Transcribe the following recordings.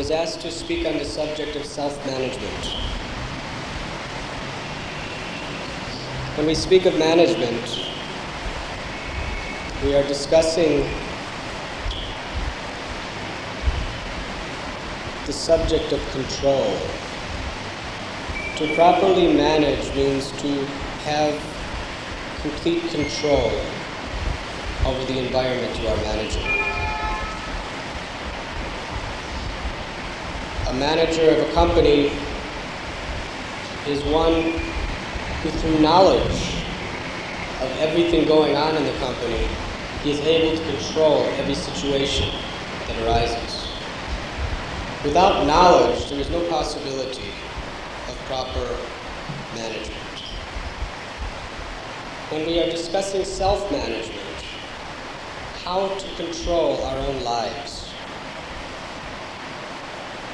was asked to speak on the subject of self-management. When we speak of management, we are discussing the subject of control. To properly manage means to have complete control over the environment you are managing. A manager of a company is one who, through knowledge of everything going on in the company, he is able to control every situation that arises. Without knowledge, there is no possibility of proper management. When we are discussing self management, how to control our own lives.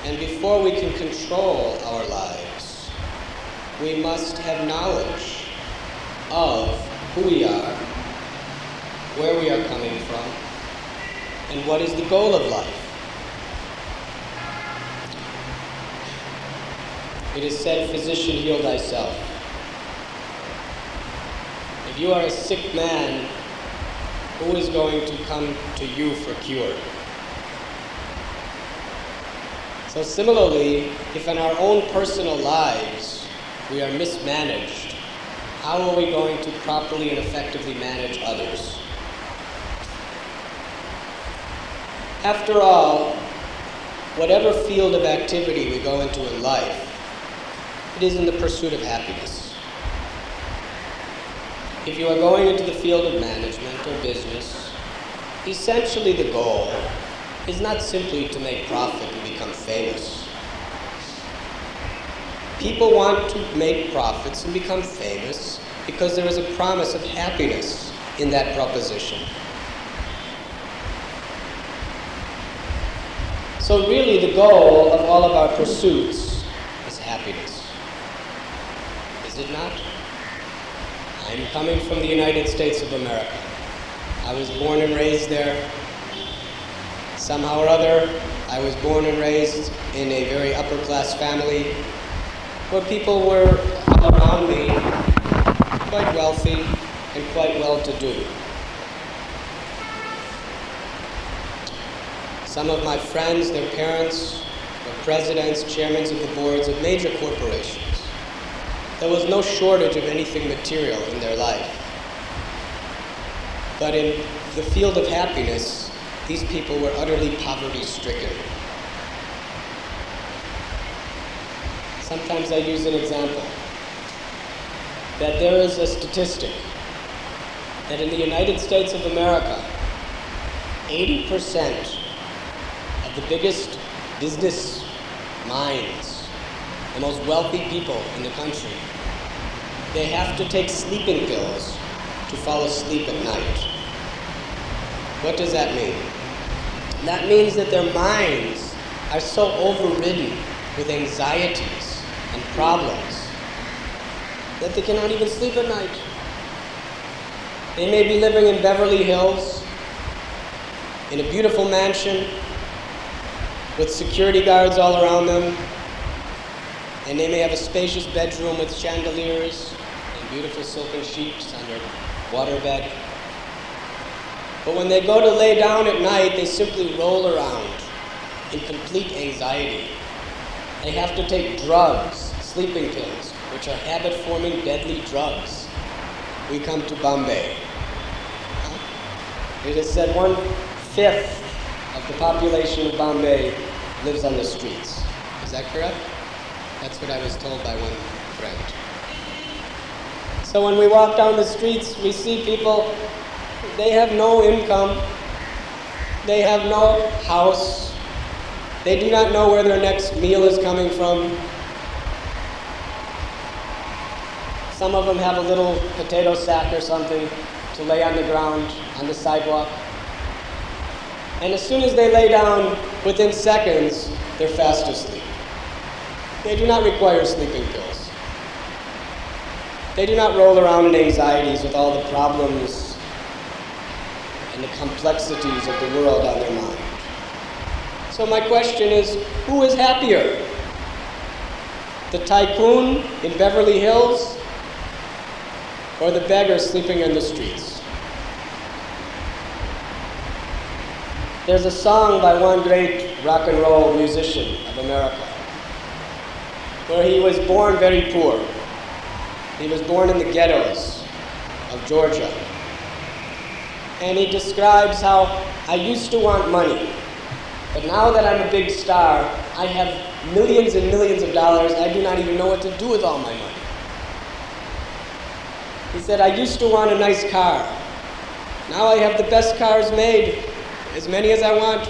And before we can control our lives, we must have knowledge of who we are, where we are coming from, and what is the goal of life. It is said, Physician, heal thyself. If you are a sick man, who is going to come to you for cure? So, similarly, if in our own personal lives we are mismanaged, how are we going to properly and effectively manage others? After all, whatever field of activity we go into in life, it is in the pursuit of happiness. If you are going into the field of management or business, essentially the goal is not simply to make profit become famous. People want to make profits and become famous because there is a promise of happiness in that proposition. So, really, the goal of all of our pursuits is happiness. Is it not? I'm coming from the United States of America. I was born and raised there. Somehow or other, I was born and raised in a very upper class family where people were around me quite wealthy and quite well to do. Some of my friends, their parents, were presidents, chairmen of the boards of major corporations. There was no shortage of anything material in their life. But in the field of happiness, these people were utterly poverty stricken. Sometimes I use an example that there is a statistic that in the United States of America, 80% of the biggest business minds the most wealthy people in the country, they have to take sleeping pills to fall asleep at night. What does that mean? That means that their minds are so overridden with anxieties and problems that they cannot even sleep at night. They may be living in Beverly Hills, in a beautiful mansion, with security guards all around them, and they may have a spacious bedroom with chandeliers and beautiful silken sheets on their waterbed. But when they go to lay down at night, they simply roll around in complete anxiety. They have to take drugs, sleeping pills, which are habit forming deadly drugs. We come to Bombay. It is said one fifth of the population of Bombay lives on the streets. Is that correct? That's what I was told by one friend. So when we walk down the streets, we see people, they have no income, they have no house, they do not know where their next meal is coming from. Some of them have a little potato sack or something to lay on the ground, on the sidewalk. And as soon as they lay down, within seconds, they're fast asleep. They do not require sleeping pills. They do not roll around in anxieties with all the problems and the complexities of the world on their mind. So my question is, who is happier? The tycoon in Beverly Hills or the beggar sleeping in the streets? There's a song by one great rock and roll musician of America where he was born very poor. He was born in the ghettos of Georgia. And he describes how I used to want money, but now that I'm a big star, I have millions and millions of dollars. I do not even know what to do with all my money. He said, I used to want a nice car. Now I have the best cars made, as many as I want.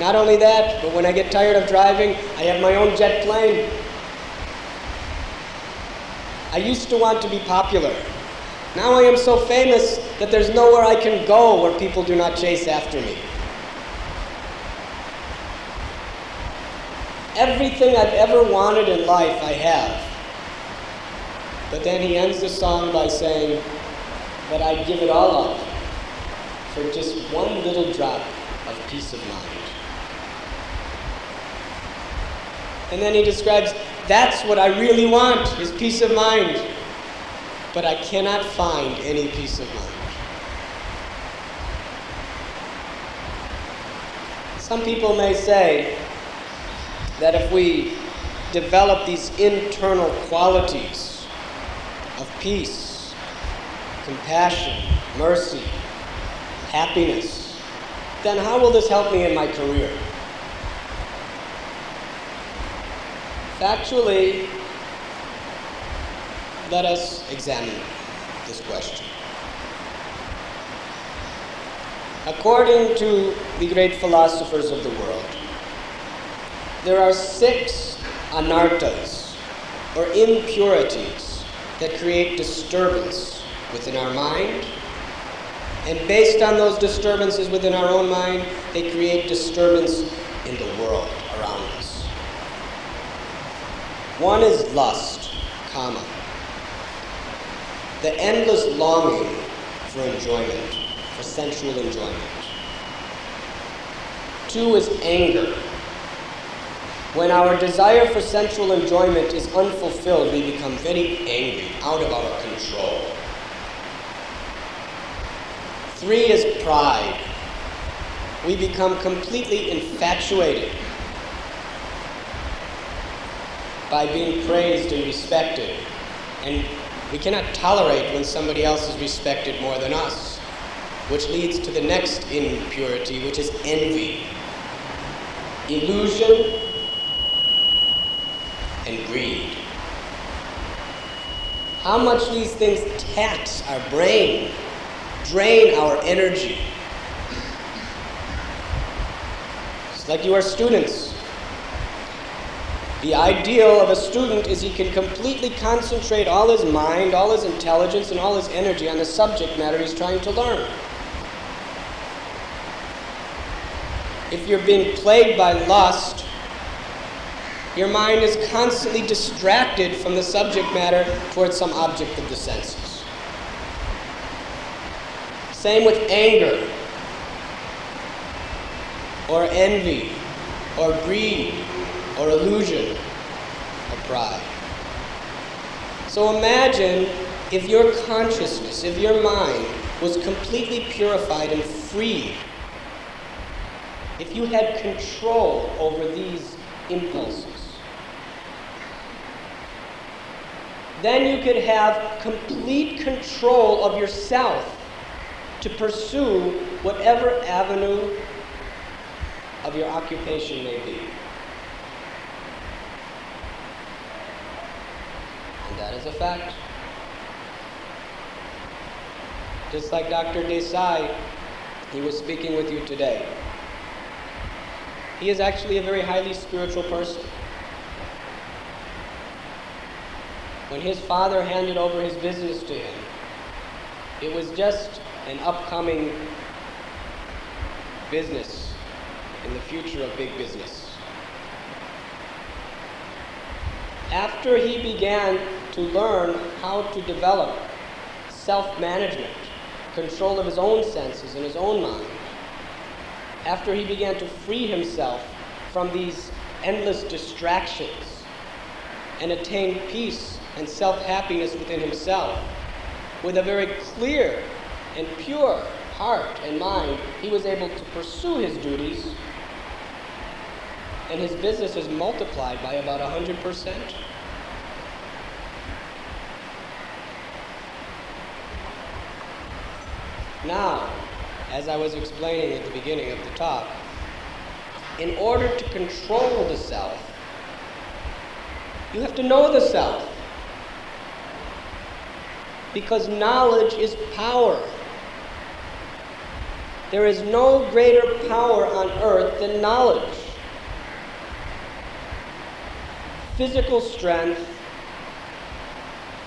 Not only that, but when I get tired of driving, I have my own jet plane. I used to want to be popular. Now I am so famous that there's nowhere I can go where people do not chase after me. Everything I've ever wanted in life, I have. But then he ends the song by saying, But I'd give it all up for just one little drop of peace of mind. And then he describes, That's what I really want, is peace of mind. But I cannot find any peace of mind. Some people may say, that if we develop these internal qualities of peace, compassion, mercy, happiness, then how will this help me in my career? Factually, let us examine this question. According to the great philosophers of the world, there are six anarthas, or impurities, that create disturbance within our mind. And based on those disturbances within our own mind, they create disturbance in the world around us. One is lust, kama, the endless longing for enjoyment, for sensual enjoyment. Two is anger, when our desire for sensual enjoyment is unfulfilled, we become very angry, out of our control. Three is pride. We become completely infatuated by being praised and respected. And we cannot tolerate when somebody else is respected more than us, which leads to the next impurity, which is envy. Illusion and greed. How much these things tax our brain, drain our energy. It's like you are students. The ideal of a student is he can completely concentrate all his mind, all his intelligence, and all his energy on the subject matter he's trying to learn. If you're being plagued by lust, your mind is constantly distracted from the subject matter towards some object of the senses. Same with anger, or envy, or greed, or illusion, or pride. So imagine if your consciousness, if your mind was completely purified and free, if you had control over these impulses. then you could have complete control of yourself to pursue whatever avenue of your occupation may be. That is a fact. Just like Dr. Desai, he was speaking with you today. He is actually a very highly spiritual person. when his father handed over his business to him, it was just an upcoming business in the future of big business. After he began to learn how to develop self management, control of his own senses and his own mind, after he began to free himself from these endless distractions and attain peace and self happiness within himself, with a very clear and pure heart and mind, he was able to pursue his duties, and his business has multiplied by about 100%. Now, as I was explaining at the beginning of the talk, in order to control the self, you have to know the self. Because knowledge is power. There is no greater power on earth than knowledge. Physical strength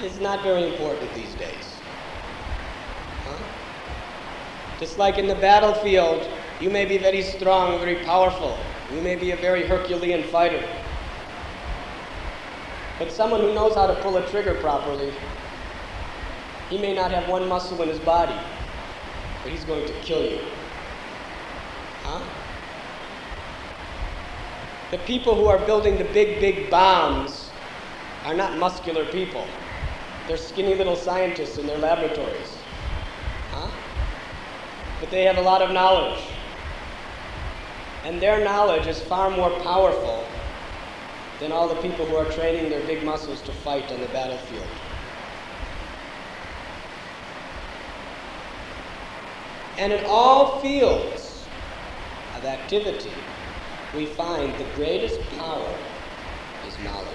is not very important these days. Huh? Just like in the battlefield, you may be very strong, very powerful. You may be a very Herculean fighter. But someone who knows how to pull a trigger properly, he may not have one muscle in his body, but he's going to kill you. Huh? The people who are building the big, big bombs are not muscular people. They're skinny little scientists in their laboratories. Huh? But they have a lot of knowledge. And their knowledge is far more powerful than all the people who are training their big muscles to fight on the battlefield. And in all fields of activity, we find the greatest power is knowledge.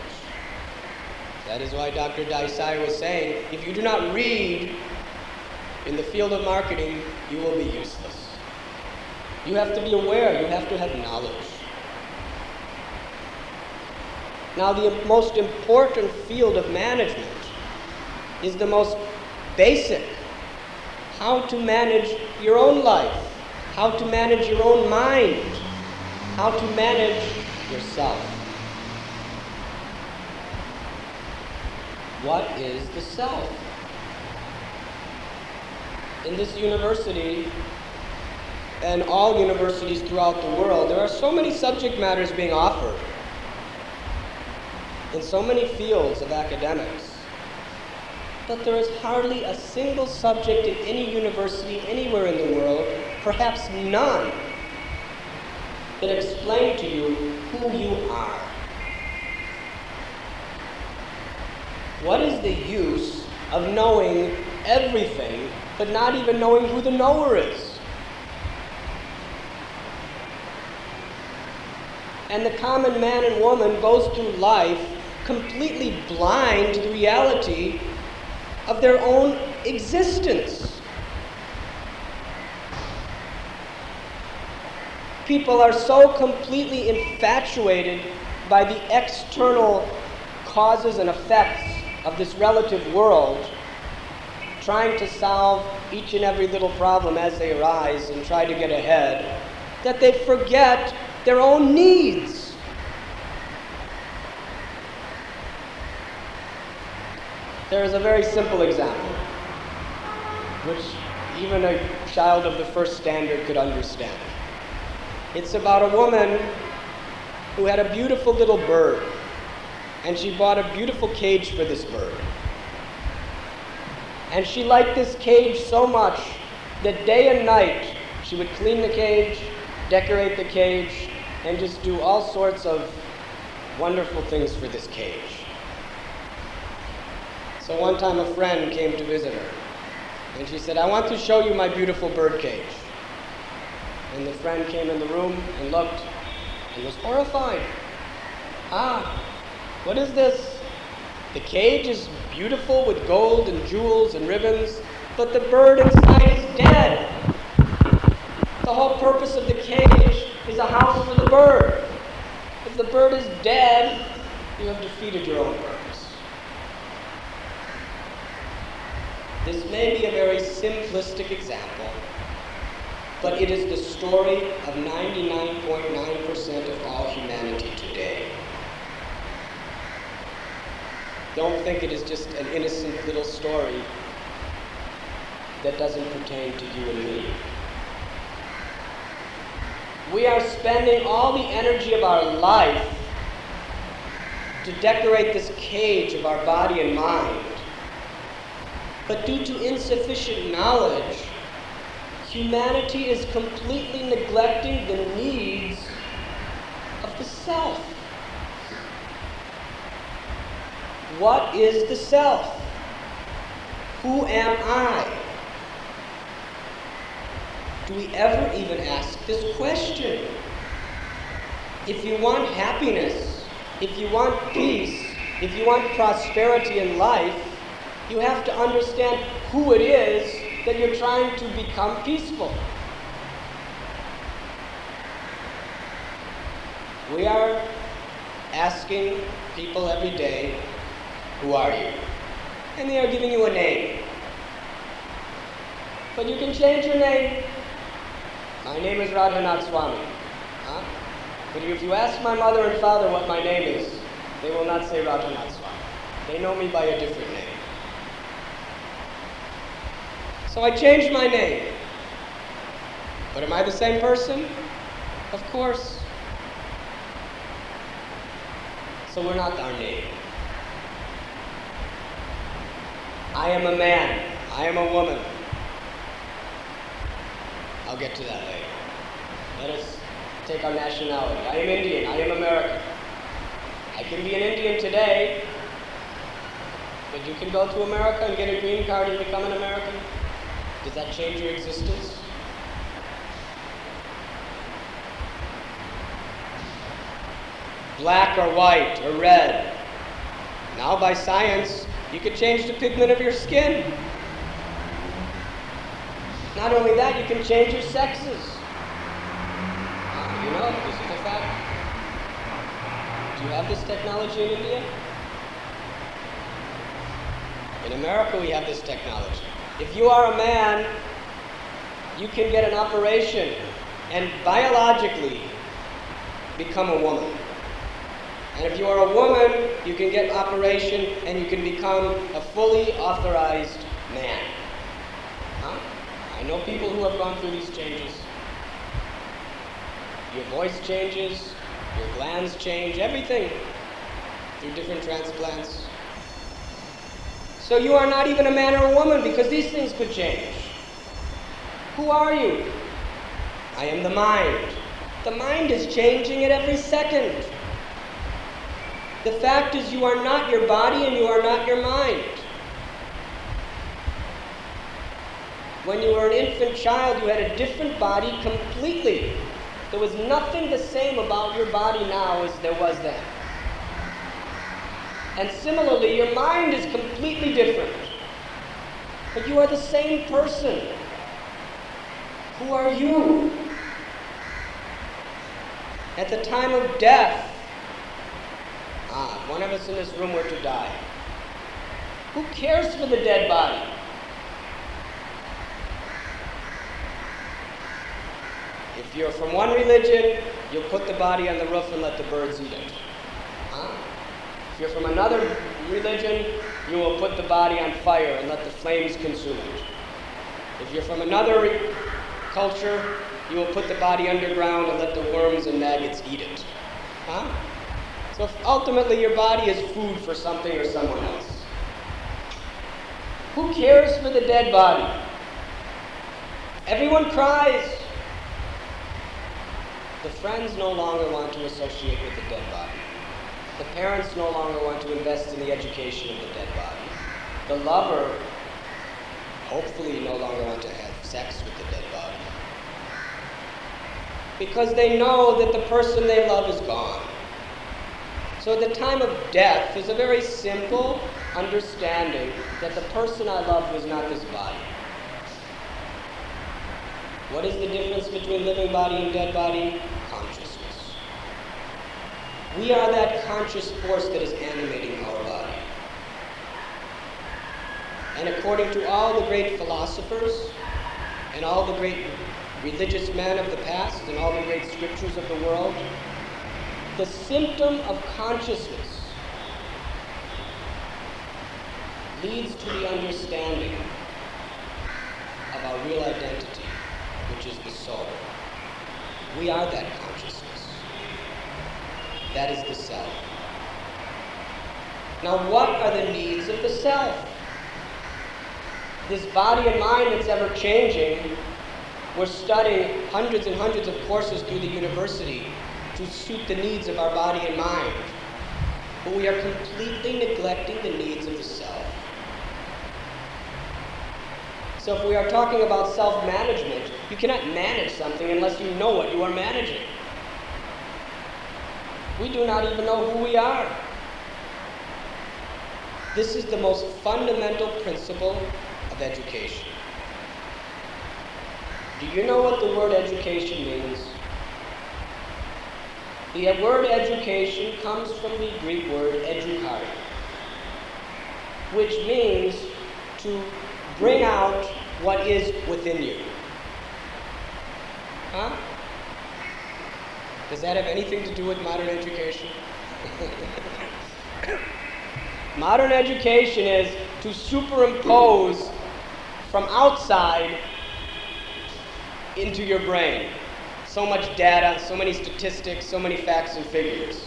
That is why Dr. Desai was saying if you do not read in the field of marketing, you will be useless. You have to be aware, you have to have knowledge. Now, the most important field of management is the most basic how to manage your own life, how to manage your own mind, how to manage yourself. What is the self? In this university, and all universities throughout the world, there are so many subject matters being offered in so many fields of academics but there is hardly a single subject in any university anywhere in the world, perhaps none, that explain to you who you are. What is the use of knowing everything, but not even knowing who the knower is? And the common man and woman goes through life completely blind to the reality of their own existence. People are so completely infatuated by the external causes and effects of this relative world, trying to solve each and every little problem as they arise and try to get ahead, that they forget their own needs. There is a very simple example, which even a child of the first standard could understand. It's about a woman who had a beautiful little bird, and she bought a beautiful cage for this bird. And she liked this cage so much that day and night she would clean the cage, decorate the cage, and just do all sorts of wonderful things for this cage. So one time a friend came to visit her, and she said, I want to show you my beautiful bird cage. And the friend came in the room and looked and was horrified. Ah, what is this? The cage is beautiful with gold and jewels and ribbons, but the bird inside is dead. The whole purpose of the cage is a house for the bird. If the bird is dead, you have defeated your own purpose. This may be a very simplistic example, but it is the story of 99.9% of all humanity today. Don't think it is just an innocent little story that doesn't pertain to you and me. We are spending all the energy of our life to decorate this cage of our body and mind. But due to insufficient knowledge, humanity is completely neglecting the needs of the self. What is the self? Who am I? Do we ever even ask this question? If you want happiness, if you want peace, if you want prosperity in life, you have to understand who it is that you're trying to become peaceful. We are asking people every day, Who are you? And they are giving you a name. But you can change your name. My name is Radhanath Swami. Huh? But if you ask my mother and father what my name is, they will not say Radhanath Swami. They know me by a different name. So I changed my name. But am I the same person? Of course. So we're not our name. I am a man. I am a woman. I'll get to that later. Let us take our nationality. I am Indian. I am American. I can be an Indian today, but you can go to America and get a green card and become an American. Does that change your existence? Black or white or red. Now, by science, you can change the pigment of your skin. Not only that, you can change your sexes. You know, this is a fact. Do you have this technology in India? In America, we have this technology. If you are a man, you can get an operation and biologically become a woman. And if you are a woman, you can get an operation and you can become a fully authorized man. Huh? I know people who have gone through these changes. Your voice changes, your glands change, everything through different transplants. So you are not even a man or a woman because these things could change. Who are you? I am the mind. The mind is changing at every second. The fact is, you are not your body and you are not your mind. When you were an infant child, you had a different body completely. There was nothing the same about your body now as there was then. And similarly, your mind is completely different. But you are the same person. Who are you? At the time of death, ah, one of us in this room were to die. Who cares for the dead body? If you're from one religion, you'll put the body on the roof and let the birds eat it. If you're from another religion, you will put the body on fire and let the flames consume it. If you're from another re- culture, you will put the body underground and let the worms and maggots eat it. Huh? So ultimately, your body is food for something or someone else. Who cares for the dead body? Everyone cries. The friends no longer want to associate with the dead body. The parents no longer want to invest in the education of the dead body. The lover hopefully no longer want to have sex with the dead body. Because they know that the person they love is gone. So the time of death is a very simple understanding that the person I love was not this body. What is the difference between living body and dead body? Consciousness. We are that conscious force that is animating our body. And according to all the great philosophers and all the great religious men of the past and all the great scriptures of the world, the symptom of consciousness leads to the understanding of our real identity, which is the soul. We are that consciousness. That is the self. Now, what are the needs of the self? This body and mind that's ever changing, we're studying hundreds and hundreds of courses through the university to suit the needs of our body and mind. But we are completely neglecting the needs of the self. So if we are talking about self-management, you cannot manage something unless you know what you are managing. We do not even know who we are. This is the most fundamental principle of education. Do you know what the word education means? The word education comes from the Greek word educare, which means to bring out what is within you. Huh? Does that have anything to do with modern education? modern education is to superimpose from outside into your brain. So much data, so many statistics, so many facts and figures.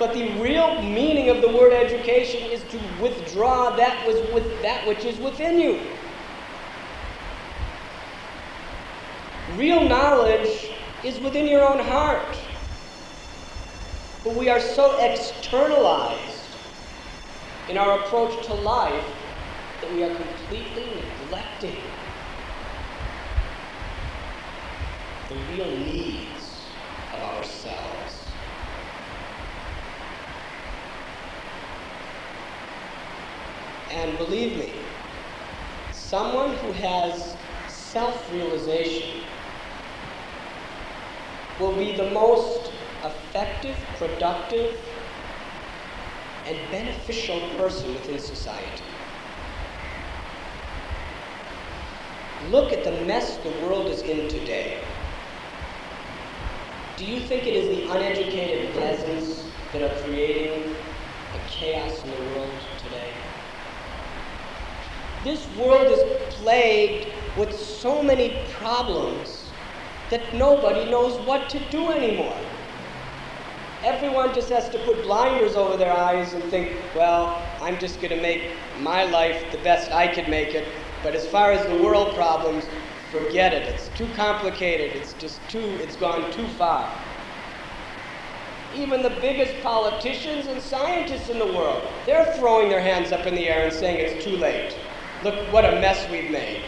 But the real meaning of the word education is to withdraw that, was with, that which is within you. Real knowledge is within your own heart. But we are so externalized in our approach to life that we are completely neglecting the real needs of ourselves. And believe me, someone who has self realization will be the most effective, productive, and beneficial person within society. Look at the mess the world is in today. Do you think it is the uneducated peasants that are creating the chaos in the world today? This world is plagued with so many problems that nobody knows what to do anymore. Everyone just has to put blinders over their eyes and think, well, I'm just going to make my life the best I could make it. But as far as the world problems, forget it. It's too complicated. It's just too, it's gone too far. Even the biggest politicians and scientists in the world, they're throwing their hands up in the air and saying it's too late. Look what a mess we've made.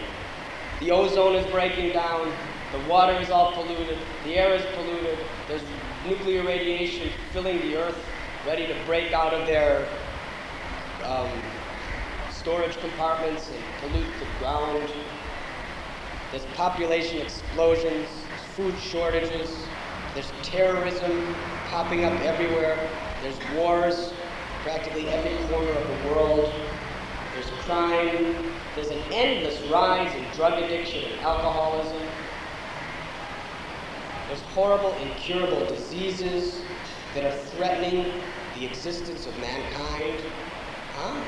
The ozone is breaking down, the water is all polluted, the air is polluted, there's nuclear radiation filling the earth, ready to break out of their um, storage compartments and pollute the ground. There's population explosions, food shortages, there's terrorism popping up everywhere, there's wars practically every corner of the world there's crime, there's an endless rise in drug addiction and alcoholism. There's horrible, incurable diseases that are threatening the existence of mankind. Huh?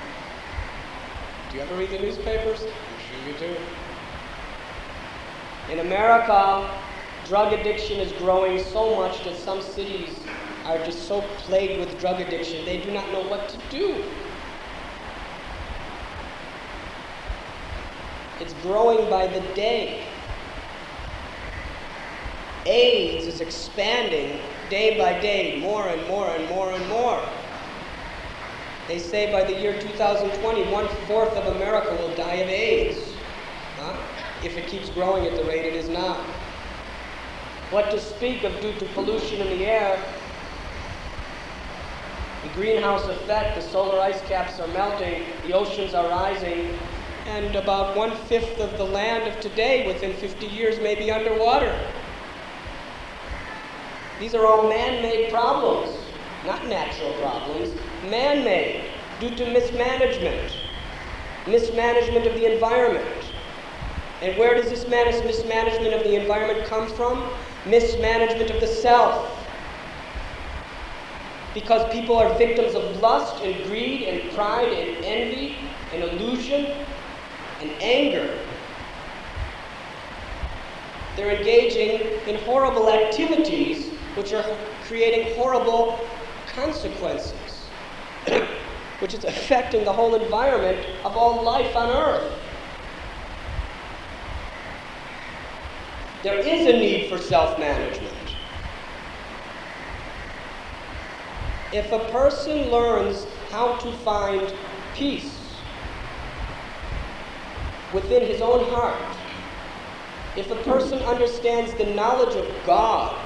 Do you ever read the newspapers? I'm sure you do. In America, drug addiction is growing so much that some cities are just so plagued with drug addiction, they do not know what to do. It's growing by the day. AIDS is expanding day by day, more and more and more and more. They say by the year 2020, one fourth of America will die of AIDS. Huh? If it keeps growing at the rate it is now. What to speak of due to pollution in the air? The greenhouse effect, the solar ice caps are melting, the oceans are rising, and about one fifth of the land of today within 50 years may be underwater. These are all man made problems, not natural problems, man made due to mismanagement, mismanagement of the environment. And where does this mismanagement of the environment come from? Mismanagement of the self. Because people are victims of lust and greed and pride and envy and illusion and anger. they're engaging in horrible activities which are creating horrible consequences, which is affecting the whole environment of all life on earth. There is a need for self management. If a person learns how to find peace within his own heart, if a person understands the knowledge of God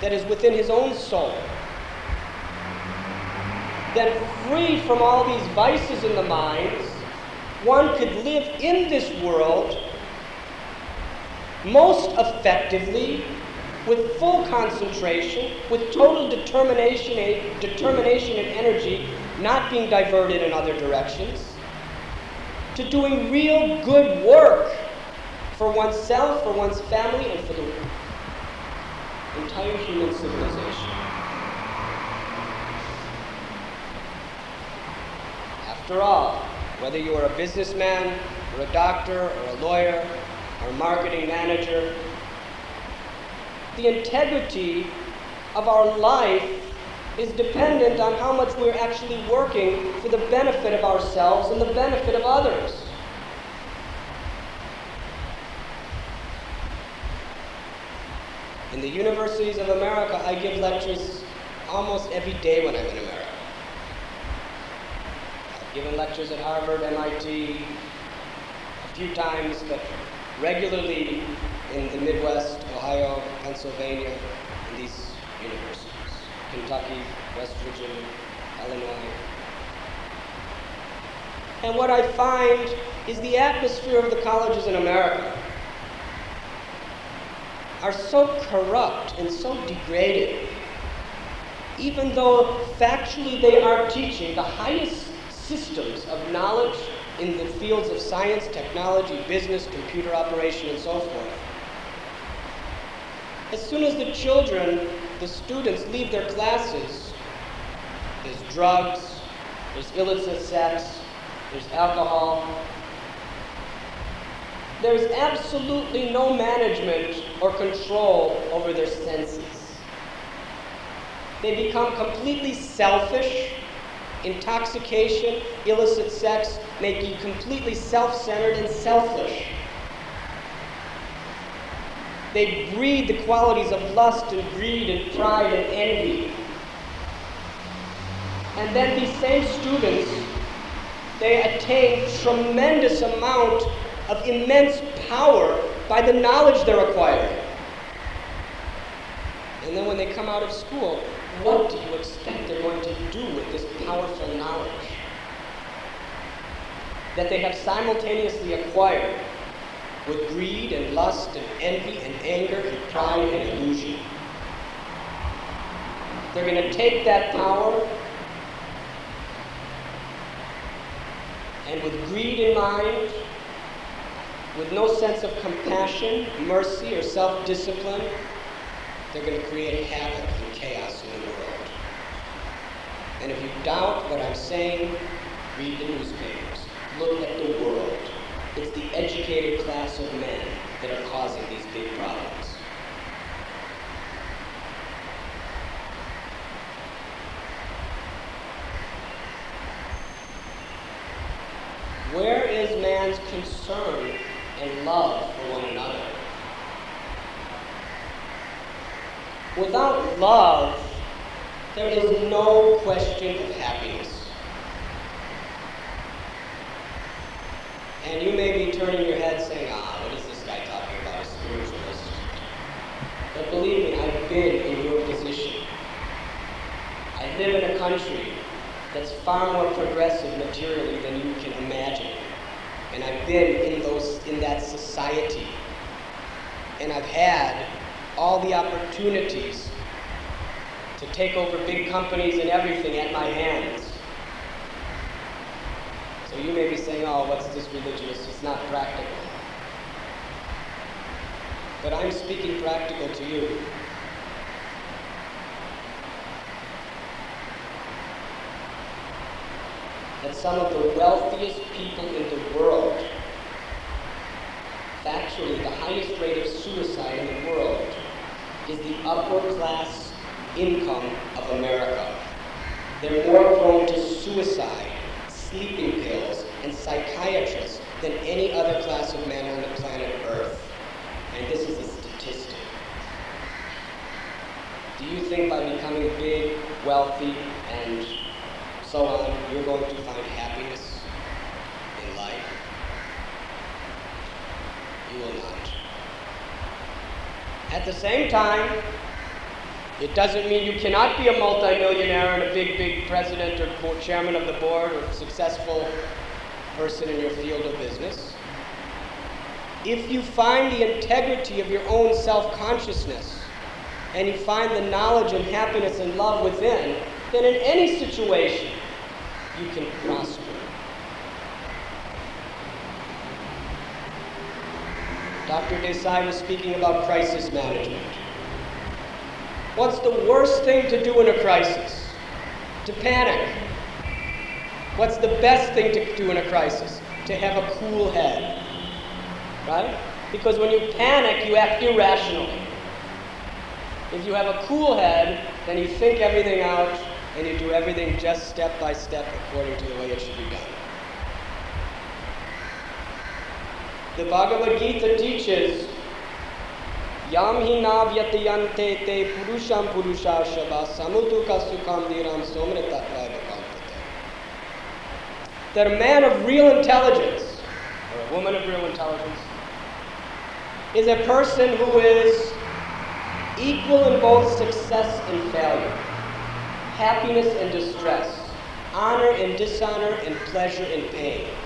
that is within his own soul, then free from all these vices in the minds, one could live in this world most effectively with full concentration, with total determination, eh, determination and energy, not being diverted in other directions, to doing real good work for oneself, for one's family, and for the entire human civilization. After all, whether you are a businessman, or a doctor, or a lawyer, or a marketing manager, the integrity of our life is dependent on how much we're actually working for the benefit of ourselves and the benefit of others. In the universities of America, I give lectures almost every day when I'm in America. I've given lectures at Harvard, MIT, a few times, but regularly in the Midwest, Ohio, Pennsylvania, and these universities, Kentucky, West Virginia, Illinois. And what I find is the atmosphere of the colleges in America are so corrupt and so degraded, even though factually they are teaching the highest systems of knowledge in the fields of science, technology, business, computer operation, and so forth. As soon as the children, the students, leave their classes, there's drugs, there's illicit sex, there's alcohol. There's absolutely no management or control over their senses. They become completely selfish. Intoxication, illicit sex make you completely self centered and selfish. They breed the qualities of lust and greed and pride and envy. And then these same students, they attain tremendous amount of immense power by the knowledge they're acquiring. And then when they come out of school, what do you expect they're going to do with this powerful knowledge that they have simultaneously acquired with greed and lust and envy and anger and pride and illusion. They're going to take that power and with greed in mind, with no sense of compassion, mercy, or self discipline, they're going to create havoc and chaos in the world. And if you doubt what I'm saying, read the newspapers, look at the world. It's the educated class of men that are causing these big problems. Where is man's concern and love for one another? Without love, there is no question of happiness. And you may be turning your head saying, ah, what is this guy talking about, a spiritualist? But believe me, I've been in your position. I live in a country that's far more progressive materially than you can imagine. And I've been in those in that society. And I've had all the opportunities to take over big companies and everything at my hands. So you may be saying, oh, what's this religious? It's not practical. But I'm speaking practical to you. That some of the wealthiest people in the world, actually the highest rate of suicide in the world is the upper class income of America. They're more prone to suicide, sleeping pills, and psychiatrists than any other class of men on the planet Earth. And this is a statistic. Do you think by becoming big, wealthy, and so on, you're going to find happiness in life? Will not. At the same time, it doesn't mean you cannot be a multimillionaire and a big, big president or chairman of the board or successful person in your field of business. If you find the integrity of your own self consciousness and you find the knowledge and happiness and love within, then in any situation you can prosper. Dr. Desai was speaking about crisis management. What's the worst thing to do in a crisis? To panic. What's the best thing to do in a crisis? To have a cool head. Right? Because when you panic, you act irrationally. If you have a cool head, then you think everything out and you do everything just step by step according to the way it should be done. The Bhagavad Gita teaches Yam hi navyatayante te purusham purusha shava samutuka sukham somrita That a man of real intelligence, or a woman of real intelligence, is a person who is equal in both success and failure, happiness and distress, honor and dishonor, and pleasure and pain.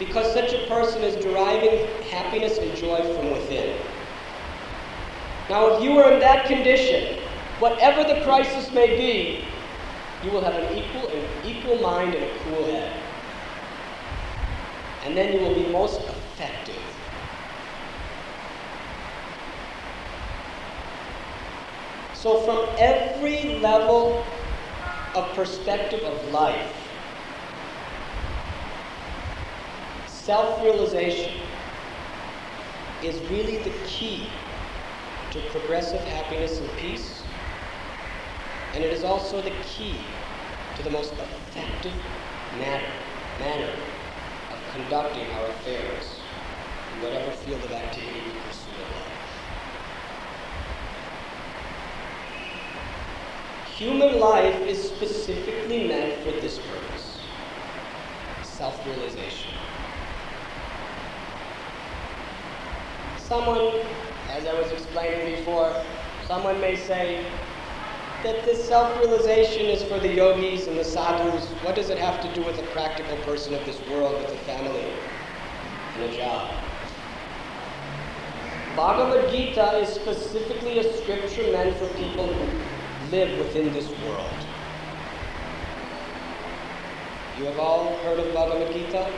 Because such a person is deriving happiness and joy from within. Now, if you are in that condition, whatever the crisis may be, you will have an equal, an equal mind and a cool head. And then you will be most effective. So, from every level of perspective of life, self realization is really the key to progressive happiness and peace. And it is also the key to the most effective manner, manner of conducting our affairs in whatever field of activity we pursue in life. Human life is specifically meant for this purpose self realization. Someone, as I was explaining before, someone may say that this self realization is for the yogis and the sadhus. What does it have to do with a practical person of this world with a family and a job? Bhagavad Gita is specifically a scripture meant for people who live within this world. You have all heard of Bhagavad Gita?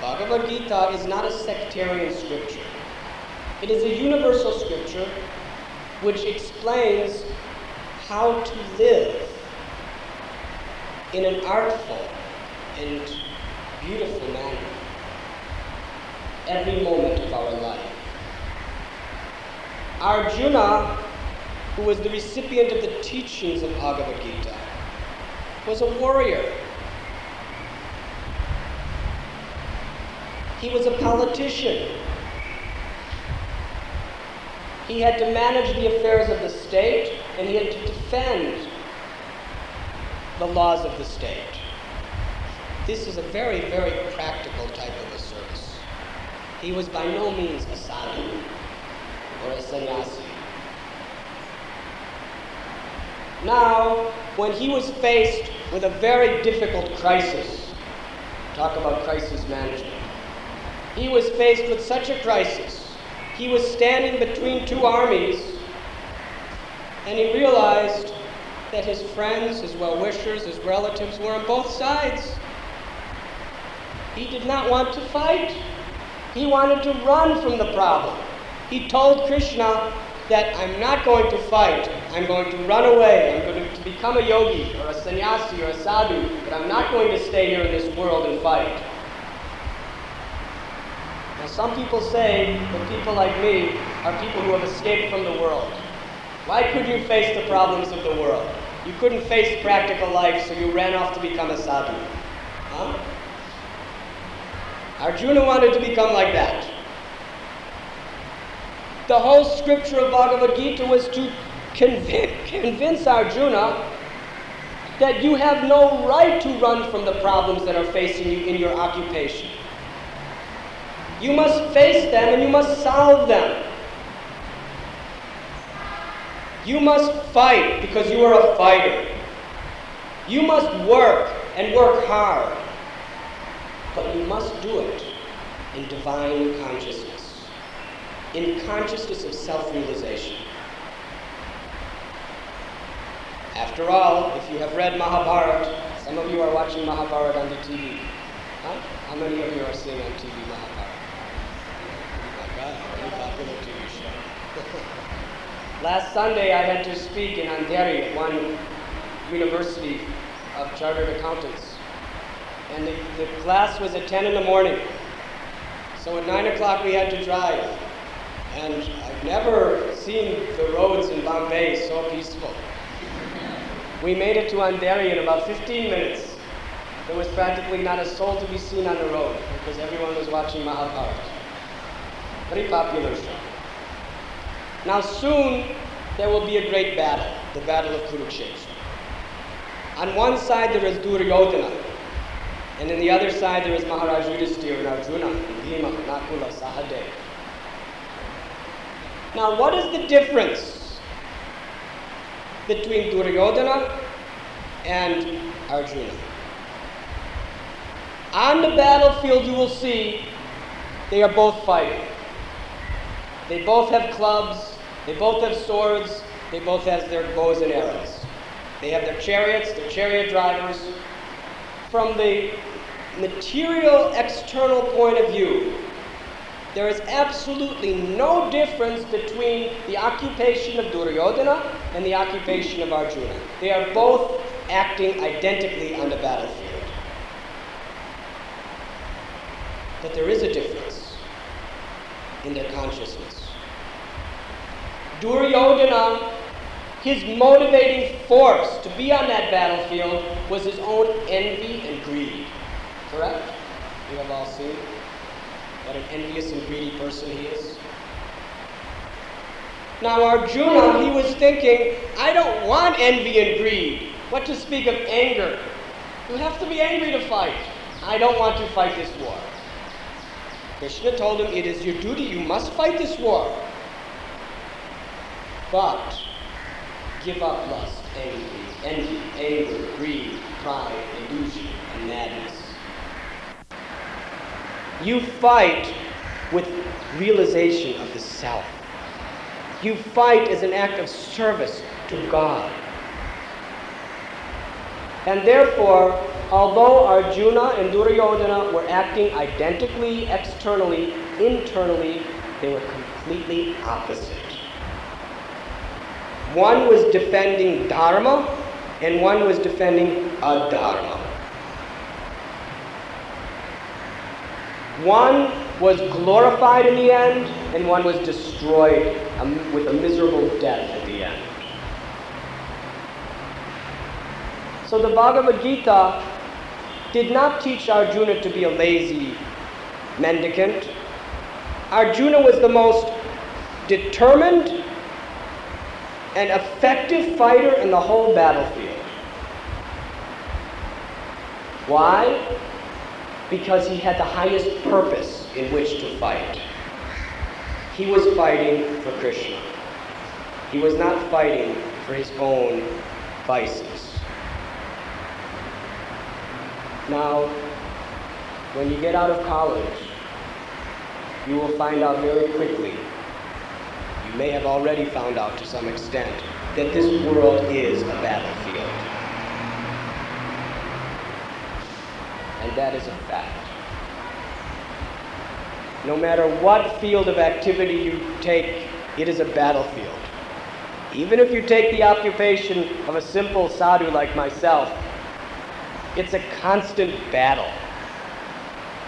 Bhagavad Gita is not a sectarian scripture. It is a universal scripture which explains how to live in an artful and beautiful manner every moment of our life. Arjuna who was the recipient of the teachings of Bhagavad Gita, was a warrior. He was a politician. He had to manage the affairs of the state and he had to defend the laws of the state. This is a very, very practical type of a service. He was by no means a sadhu or a sannyasi. Now, when he was faced with a very difficult crisis, talk about crisis management, he was faced with such a crisis. He was standing between two armies, and he realized that his friends, his well wishers, his relatives were on both sides. He did not want to fight. He wanted to run from the problem. He told Krishna, that I'm not going to fight. I'm going to run away. I'm going to become a yogi or a sannyasi or a sadhu, but I'm not going to stay here in this world and fight. Now, some people say that people like me are people who have escaped from the world. Why could you face the problems of the world? You couldn't face practical life, so you ran off to become a sadhu. Huh? Arjuna wanted to become like that. The whole scripture of Bhagavad Gita was to convince, convince Arjuna that you have no right to run from the problems that are facing you in your occupation. You must face them and you must solve them. You must fight because you are a fighter. You must work and work hard. But you must do it in divine consciousness, in consciousness of self realization. After all, if you have read Mahabharata, some of you are watching Mahabharata on the TV. Huh? How many of you are seeing on TV Mahabharata? Very popular TV show. Last Sunday I had to speak in Andheri at one university of chartered accountants. And the, the class was at 10 in the morning. So at 9 o'clock we had to drive. And I've never seen the roads in Bombay so peaceful. We made it to Andheri in about 15 minutes. There was practically not a soul to be seen on the road because everyone was watching Mahabharata. Show. Now soon there will be a great battle, the battle of Kurukshetra. On one side there is Duryodhana, and on the other side there is Maharaj Yudhisthira and Arjuna, Bhima, Nakula, Sahadev. Now what is the difference between Duryodhana and Arjuna. On the battlefield, you will see they are both fighting. They both have clubs, they both have swords, they both have their bows and arrows. They have their chariots, their chariot drivers. From the material external point of view, there is absolutely no difference between the occupation of Duryodhana and the occupation of Arjuna. They are both acting identically on the battlefield. But there is a difference in their consciousness. Duryodhana, his motivating force to be on that battlefield was his own envy and greed. Correct? You have all seen what an envious and greedy person he is. Now, Arjuna, he was thinking, I don't want envy and greed. What to speak of anger? You have to be angry to fight. I don't want to fight this war. Krishna told him, It is your duty, you must fight this war. But give up lust, envy, envy, anger, greed, pride, illusion, and madness. You fight with realization of the self. You fight as an act of service to God. And therefore, although Arjuna and Duryodhana were acting identically externally, internally, they were completely opposite. One was defending Dharma, and one was defending Adharma. One was glorified in the end, and one was destroyed um, with a miserable death at the end. So the Bhagavad Gita did not teach Arjuna to be a lazy mendicant. Arjuna was the most determined and effective fighter in the whole battlefield. Why? because he had the highest purpose in which to fight. He was fighting for Krishna. He was not fighting for his own vices. Now, when you get out of college, you will find out very quickly, you may have already found out to some extent, that this world is a battlefield. and that is a fact. No matter what field of activity you take, it is a battlefield. Even if you take the occupation of a simple sadhu like myself, it's a constant battle.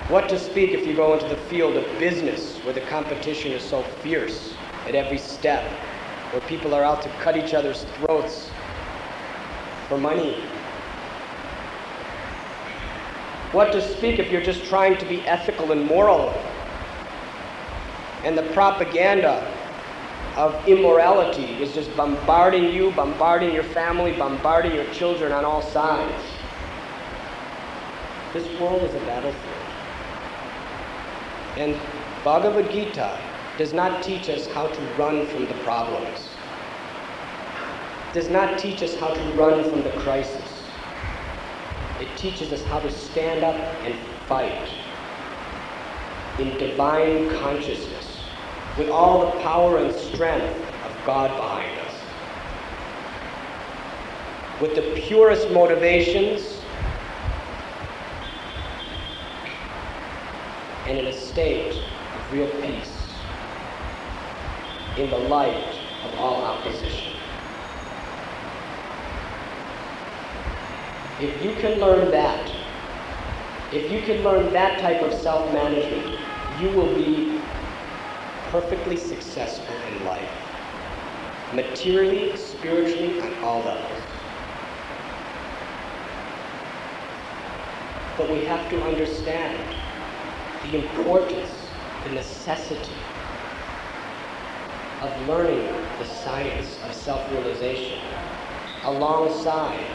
What to speak if you go into the field of business where the competition is so fierce at every step, where people are out to cut each other's throats for money? What to speak if you're just trying to be ethical and moral and the propaganda of immorality is just bombarding you, bombarding your family, bombarding your children on all sides? This world is a battlefield. And Bhagavad Gita does not teach us how to run from the problems. Does not teach us how to run from the crisis. It teaches us how to stand up and fight in divine consciousness with all the power and strength of God behind us. With the purest motivations and in a state of real peace in the light of all opposition. If you can learn that, if you can learn that type of self management, you will be perfectly successful in life, materially, spiritually, on all levels. But we have to understand the importance, the necessity of learning the science of self-realization alongside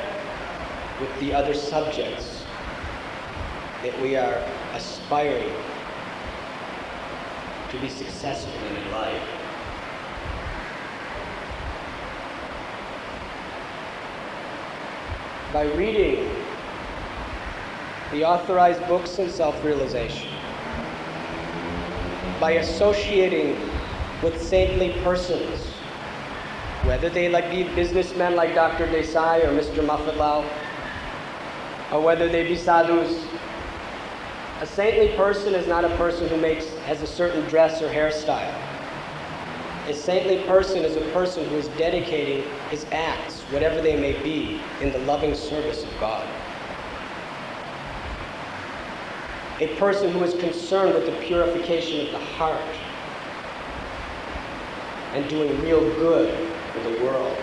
with the other subjects that we are aspiring to be successful in life. By reading the authorized books in self-realization, by associating with saintly persons, whether they like be businessmen like Dr. Desai or Mr. Mafatlal, or whether they be sadhus. A saintly person is not a person who makes has a certain dress or hairstyle. A saintly person is a person who is dedicating his acts, whatever they may be, in the loving service of God. a person who is concerned with the purification of the heart and doing real good for the world.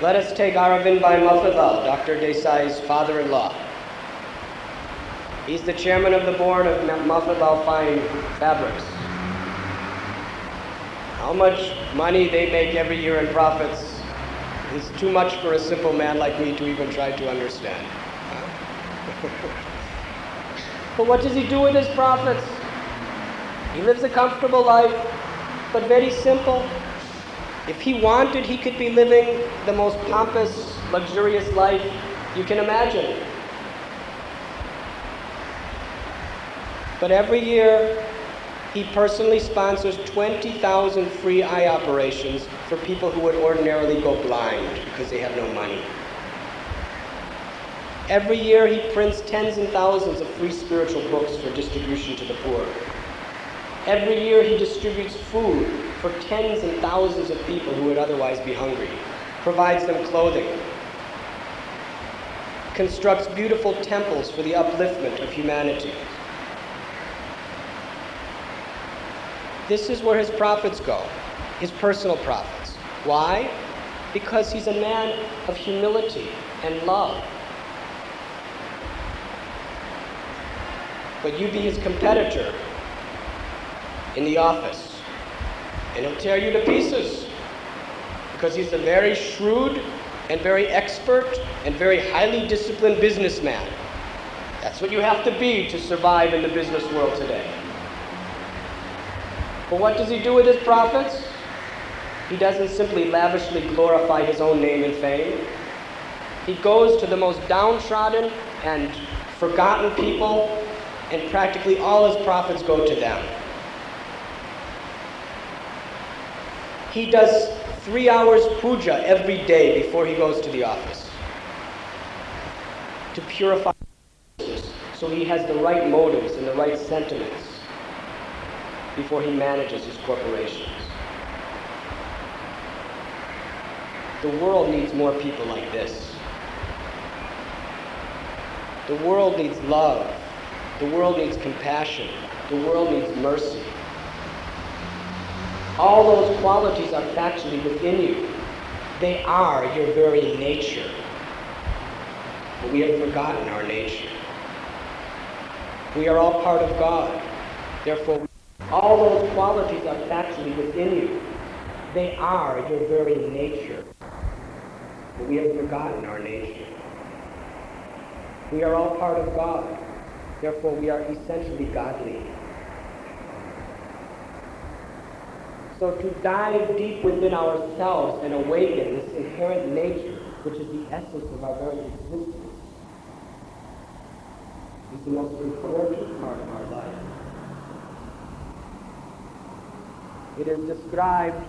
Let us take Aravind Bhai Mafatlal, Dr. Desai's father-in-law. He's the chairman of the board of Mafatlal Fine Fabrics. How much money they make every year in profits is too much for a simple man like me to even try to understand. but what does he do with his profits? He lives a comfortable life, but very simple. If he wanted, he could be living the most pompous, luxurious life you can imagine. But every year, he personally sponsors 20,000 free eye operations for people who would ordinarily go blind because they have no money. Every year he prints tens and thousands of free spiritual books for distribution to the poor. Every year he distributes food for tens and thousands of people who would otherwise be hungry, provides them clothing, constructs beautiful temples for the upliftment of humanity. This is where his profits go, his personal profits. Why? Because he's a man of humility and love. but you be his competitor in the office. And he'll tear you to pieces because he's a very shrewd and very expert and very highly disciplined businessman. That's what you have to be to survive in the business world today. But what does he do with his profits? He doesn't simply lavishly glorify his own name and fame. He goes to the most downtrodden and forgotten people and practically all his profits go to them. He does three hours puja every day before he goes to the office to purify so he has the right motives and the right sentiments before he manages his corporations. The world needs more people like this. The world needs love. The world needs compassion. The world needs mercy. All those qualities are factually within you. They are your very nature. But we have forgotten our nature. We are all part of God. Therefore, all those qualities are factually within you. They are your very nature. But we have forgotten our nature. We are all part of God. Therefore, we are essentially godly. So to dive deep within ourselves and awaken this inherent nature, which is the essence of our very existence, is the most important part of our life. It is described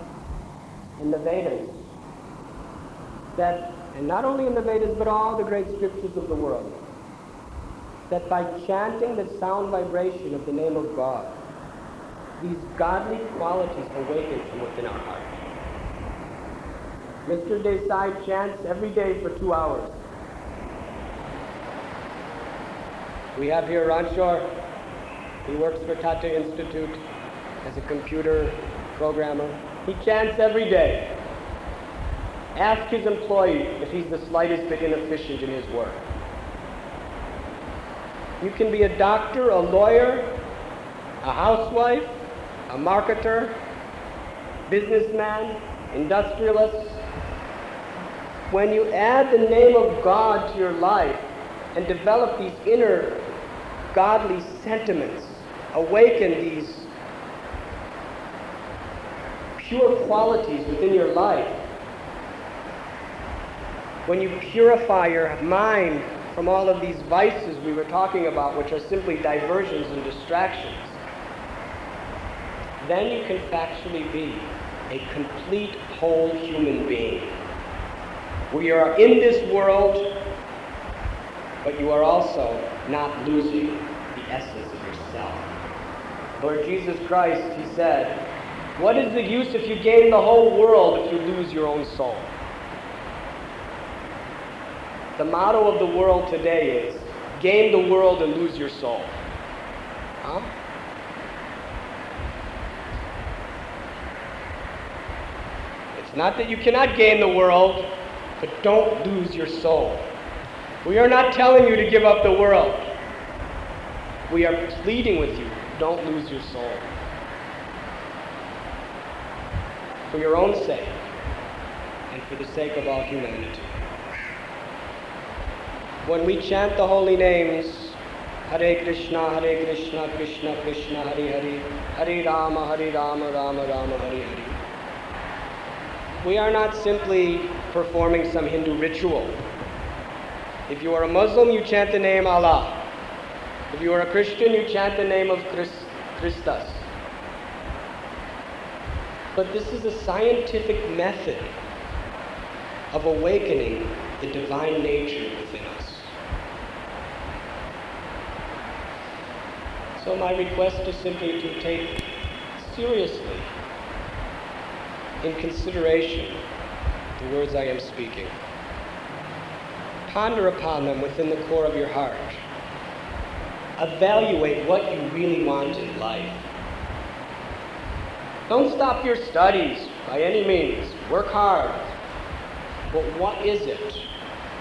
in the Vedas that, and not only in the Vedas, but all the great scriptures of the world, that by chanting the sound vibration of the name of God, these godly qualities awaken from within our heart. Mr. Desai chants every day for two hours. We have here Ranshore. He works for Tata Institute as a computer programmer. He chants every day. Ask his employee if he's the slightest bit inefficient in his work. You can be a doctor, a lawyer, a housewife, a marketer, businessman, industrialist. When you add the name of God to your life and develop these inner godly sentiments, awaken these pure qualities within your life, when you purify your mind from all of these vices we were talking about, which are simply diversions and distractions, then you can factually be a complete whole human being. We are in this world, but you are also not losing the essence of yourself. Lord Jesus Christ, He said, What is the use if you gain the whole world if you lose your own soul? The motto of the world today is gain the world and lose your soul. Huh? Not that you cannot gain the world, but don't lose your soul. We are not telling you to give up the world. We are pleading with you, don't lose your soul. For your own sake, and for the sake of all humanity. When we chant the holy names, Hare Krishna, Hare Krishna, Krishna Krishna, Hare Hare, Hare Rama, Hare Rama, Rama Rama, Hare Hare we are not simply performing some Hindu ritual. If you are a Muslim, you chant the name Allah. If you are a Christian, you chant the name of Christus. But this is a scientific method of awakening the divine nature within us. So my request is simply to take seriously in consideration the words I am speaking. Ponder upon them within the core of your heart. Evaluate what you really want in life. Don't stop your studies by any means. Work hard. But what is it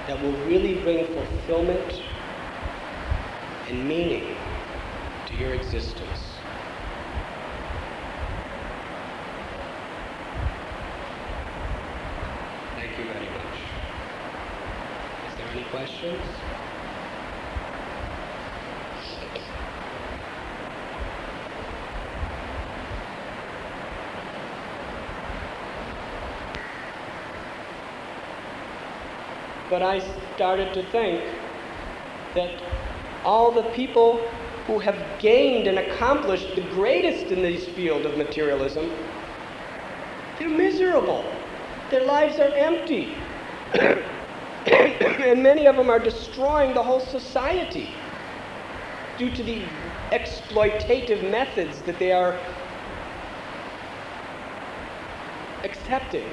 that will really bring fulfillment and meaning to your existence? Thank you very much. Is there any questions? But I started to think that all the people who have gained and accomplished the greatest in this field of materialism, they're miserable. Their lives are empty. and many of them are destroying the whole society due to the exploitative methods that they are accepting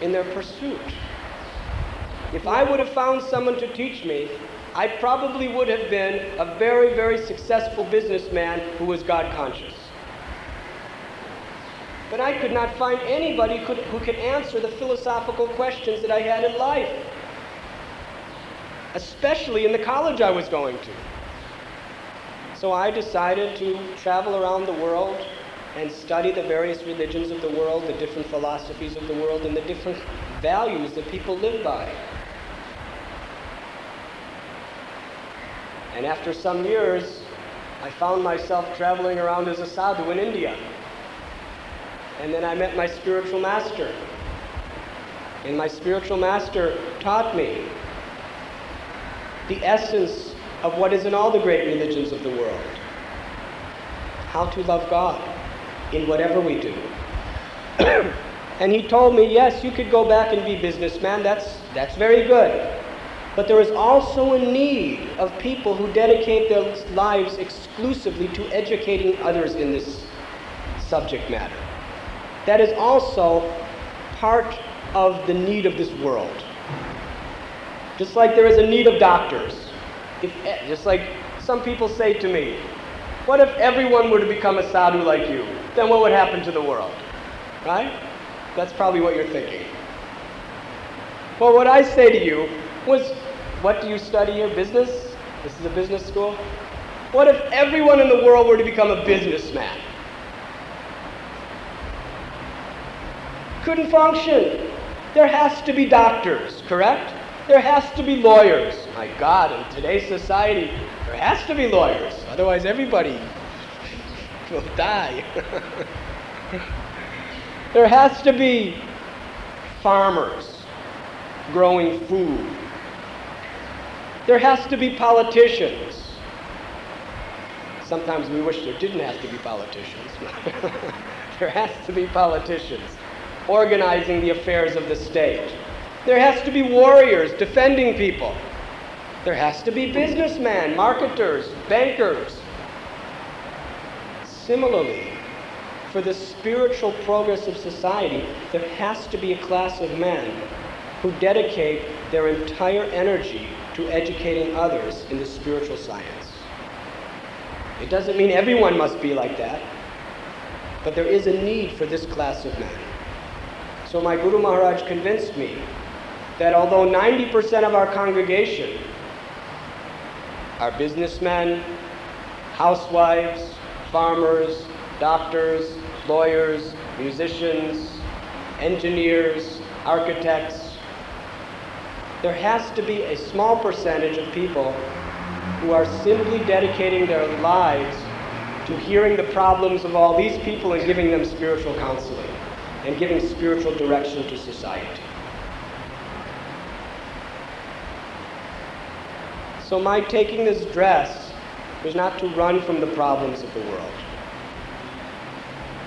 in their pursuit. If I would have found someone to teach me, I probably would have been a very, very successful businessman who was God conscious. But I could not find anybody could, who could answer the philosophical questions that I had in life, especially in the college I was going to. So I decided to travel around the world and study the various religions of the world, the different philosophies of the world, and the different values that people live by. And after some years, I found myself traveling around as a sadhu in India. And then I met my spiritual master. And my spiritual master taught me the essence of what is in all the great religions of the world how to love God in whatever we do. and he told me, yes, you could go back and be businessman, that's, that's very good. But there is also a need of people who dedicate their lives exclusively to educating others in this subject matter. That is also part of the need of this world. Just like there is a need of doctors. If, eh, just like some people say to me, what if everyone were to become a sadhu like you? Then what would happen to the world? Right? That's probably what you're thinking. Well, what I say to you was, what do you study here? Business? This is a business school? What if everyone in the world were to become a businessman? Couldn't function. There has to be doctors, correct? There has to be lawyers. My God, in today's society, there has to be lawyers. Otherwise, everybody will die. there has to be farmers growing food. There has to be politicians. Sometimes we wish there didn't have to be politicians. there has to be politicians organizing the affairs of the state. There has to be warriors defending people. There has to be businessmen, marketers, bankers. Similarly, for the spiritual progress of society, there has to be a class of men who dedicate their entire energy to educating others in the spiritual science. It doesn't mean everyone must be like that, but there is a need for this class of men. So my Guru Maharaj convinced me that although 90% of our congregation are businessmen, housewives, farmers, doctors, lawyers, musicians, engineers, architects, there has to be a small percentage of people who are simply dedicating their lives to hearing the problems of all these people and giving them spiritual counseling and giving spiritual direction to society. So my taking this dress was not to run from the problems of the world,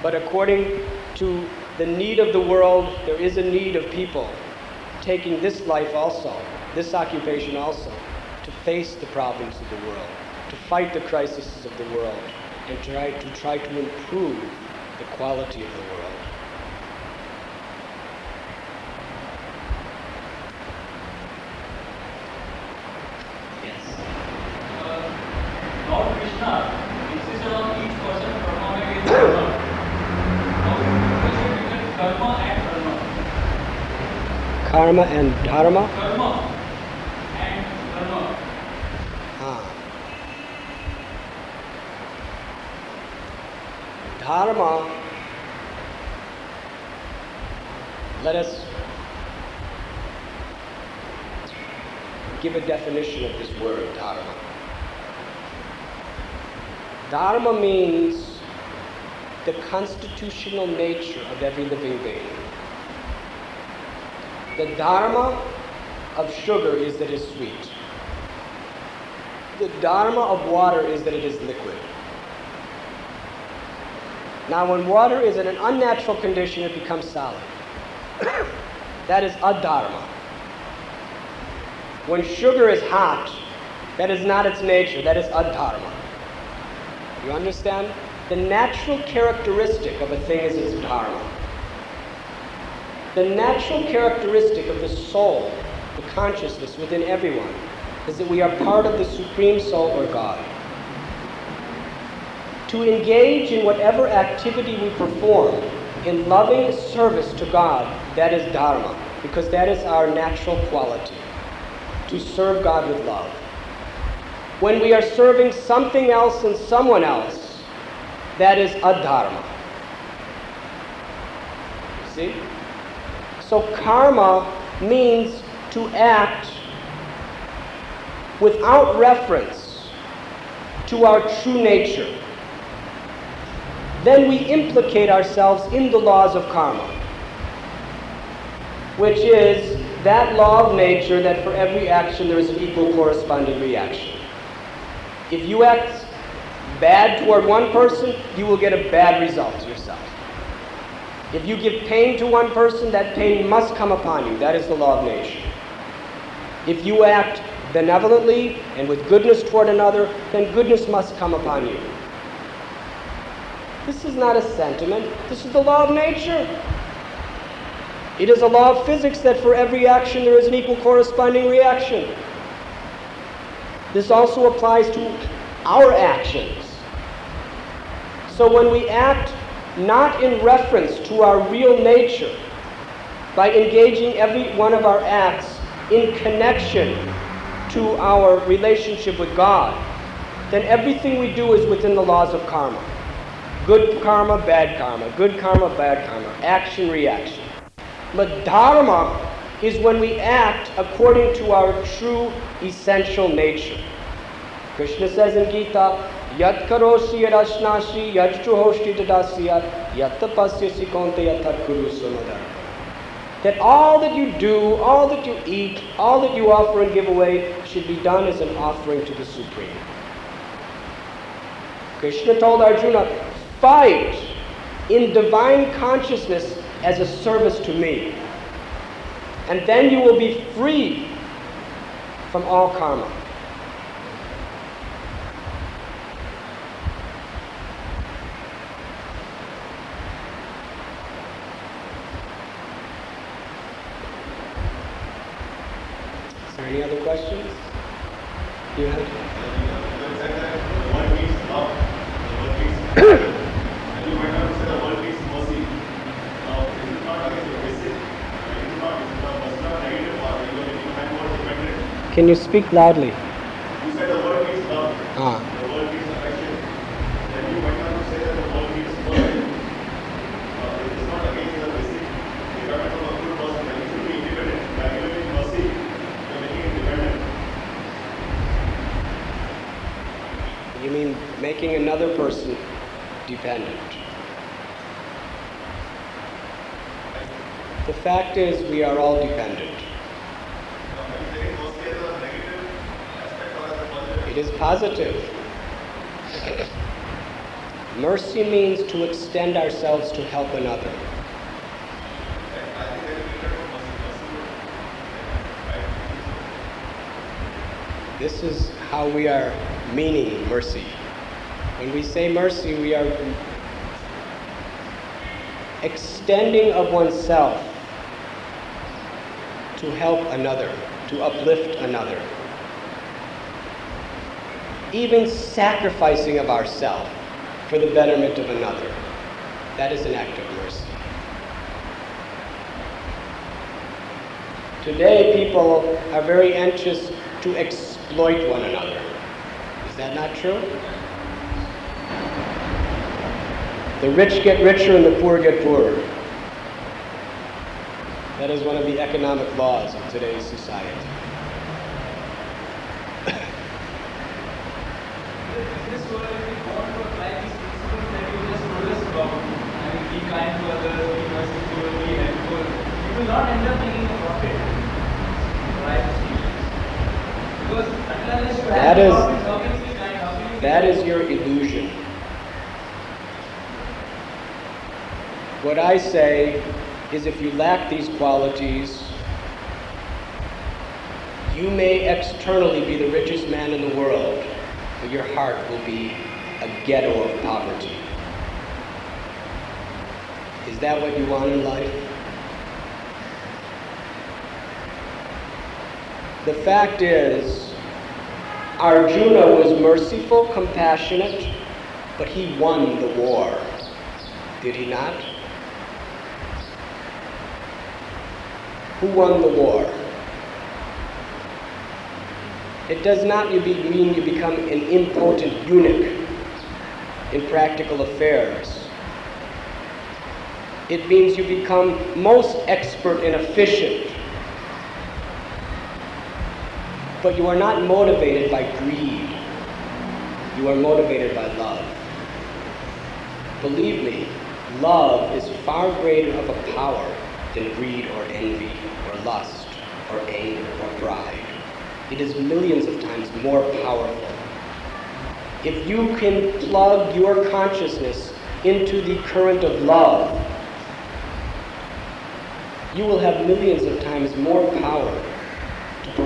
but according to the need of the world, there is a need of people taking this life also, this occupation also, to face the problems of the world, to fight the crises of the world, and try to try to improve the quality of the world. Karma and dharma? Karma and dharma. Ah. Dharma, let us give a definition of this word, dharma. Dharma means the constitutional nature of every living being. The dharma of sugar is that it is sweet. The dharma of water is that it is liquid. Now, when water is in an unnatural condition, it becomes solid. that is adharma. When sugar is hot, that is not its nature, that is adharma. You understand? The natural characteristic of a thing is its dharma. The natural characteristic of the soul, the consciousness within everyone, is that we are part of the Supreme Soul or God. To engage in whatever activity we perform in loving service to God, that is Dharma, because that is our natural quality, to serve God with love. When we are serving something else and someone else, that is a adharma. See? So karma means to act without reference to our true nature. Then we implicate ourselves in the laws of karma, which is that law of nature that for every action there is an equal corresponding reaction. If you act bad toward one person, you will get a bad result yourself. If you give pain to one person, that pain must come upon you. That is the law of nature. If you act benevolently and with goodness toward another, then goodness must come upon you. This is not a sentiment, this is the law of nature. It is a law of physics that for every action there is an equal corresponding reaction. This also applies to our actions. So when we act not in reference to our real nature, by engaging every one of our acts in connection to our relationship with God, then everything we do is within the laws of karma. Good karma, bad karma. Good karma, bad karma. Action, reaction. But dharma is when we act according to our true essential nature. Krishna says in Gita, Yat karoshi yadashnashi yat chuhoshti tadasyat yat tapasyasi konte yatat guru That all that you do, all that you eat, all that you offer and give away should be done as an offering to the Supreme. Krishna told Arjuna, fight in divine consciousness as a service to me. And then you will be free from all karma. Is there Any other questions? You have? Can you speak loudly? You said the means love. Ah. The means affection. Then you went on to say that the mercy. Uh, it is not against the basic. If you are a good person, then you should be independent. By giving mercy, you are making independent. You mean making another person dependent? The fact is, we are all dependent. Now, when you say mercy as a negative aspect or as a positive, It is positive. Mercy means to extend ourselves to help another. This is how we are meaning mercy. When we say mercy, we are extending of oneself to help another, to uplift another. Even sacrificing of ourself for the betterment of another. That is an act of mercy. Today, people are very anxious to exploit one another. Is that not true? The rich get richer and the poor get poorer. That is one of the economic laws of today's society. This world, if we want to apply these principles that you just told us about, I mean, be kind to others, be merciful, be helpful, you will not end up making a profit. Right? Because unless you That is- profits, how can you be kind? How can you be That is your illusion. What I say is if you lack these qualities, you may externally be the richest man in the world, but your heart will be a ghetto of poverty. Is that what you want in life? The fact is, Arjuna was merciful, compassionate, but he won the war. Did he not? Who won the war? It does not mean you become an impotent eunuch in practical affairs. It means you become most expert and efficient. But you are not motivated by greed. You are motivated by love. Believe me, love is far greater of a power than greed or envy or lust or anger or pride. It is millions of times more powerful. If you can plug your consciousness into the current of love, you will have millions of times more power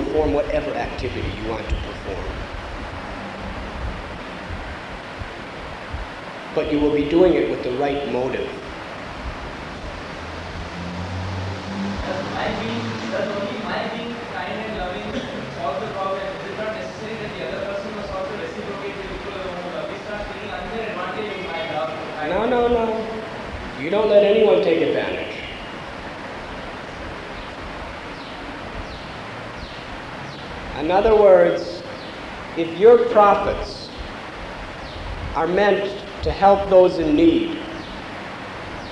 perform whatever activity you want to perform. But you will be doing it with the right motive. Does my being, does only my being kind and loving solve the problem? Is it not necessary that the other person must also reciprocate with equal amount of love? We start taking unfair advantage of my love. I- No, no, no. You don't let anyone take advantage. In other words, if your profits are meant to help those in need,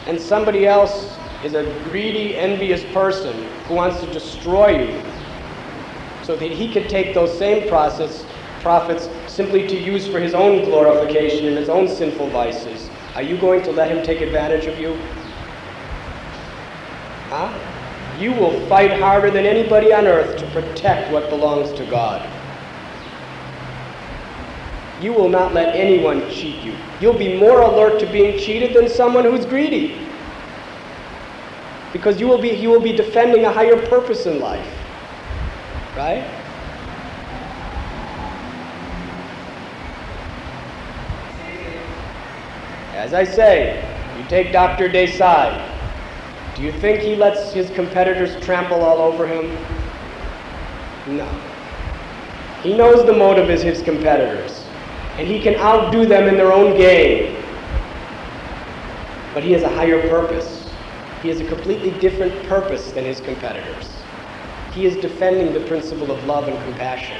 and somebody else is a greedy, envious person who wants to destroy you, so that he could take those same process, profits simply to use for his own glorification and his own sinful vices, are you going to let him take advantage of you? Huh? You will fight harder than anybody on earth to protect what belongs to God. You will not let anyone cheat you. You'll be more alert to being cheated than someone who's greedy. Because you will be, you will be defending a higher purpose in life. Right? As I say, you take Dr. Desai. Do you think he lets his competitors trample all over him? No. He knows the motive is his competitors, and he can outdo them in their own game. But he has a higher purpose. He has a completely different purpose than his competitors. He is defending the principle of love and compassion.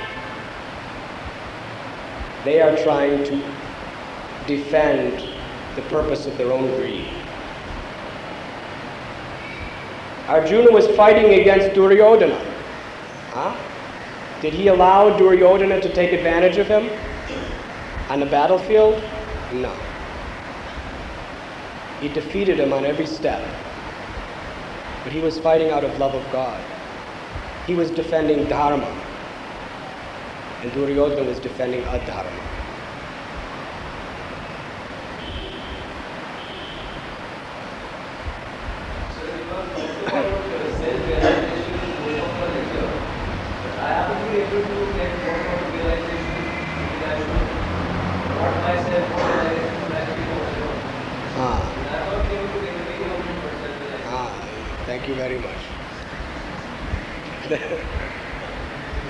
They are trying to defend the purpose of their own greed. Arjuna was fighting against Duryodhana. Huh? Did he allow Duryodhana to take advantage of him on the battlefield? No. He defeated him on every step. But he was fighting out of love of God. He was defending Dharma. And Duryodhana was defending Adharma. So it was also about self-realization most of the lecture. But I haven't been able to get what kind of realization that I should want myself or realization should actually go alone. Ah, And I'm not able to get a very open for self-realization. ah, thank you very much.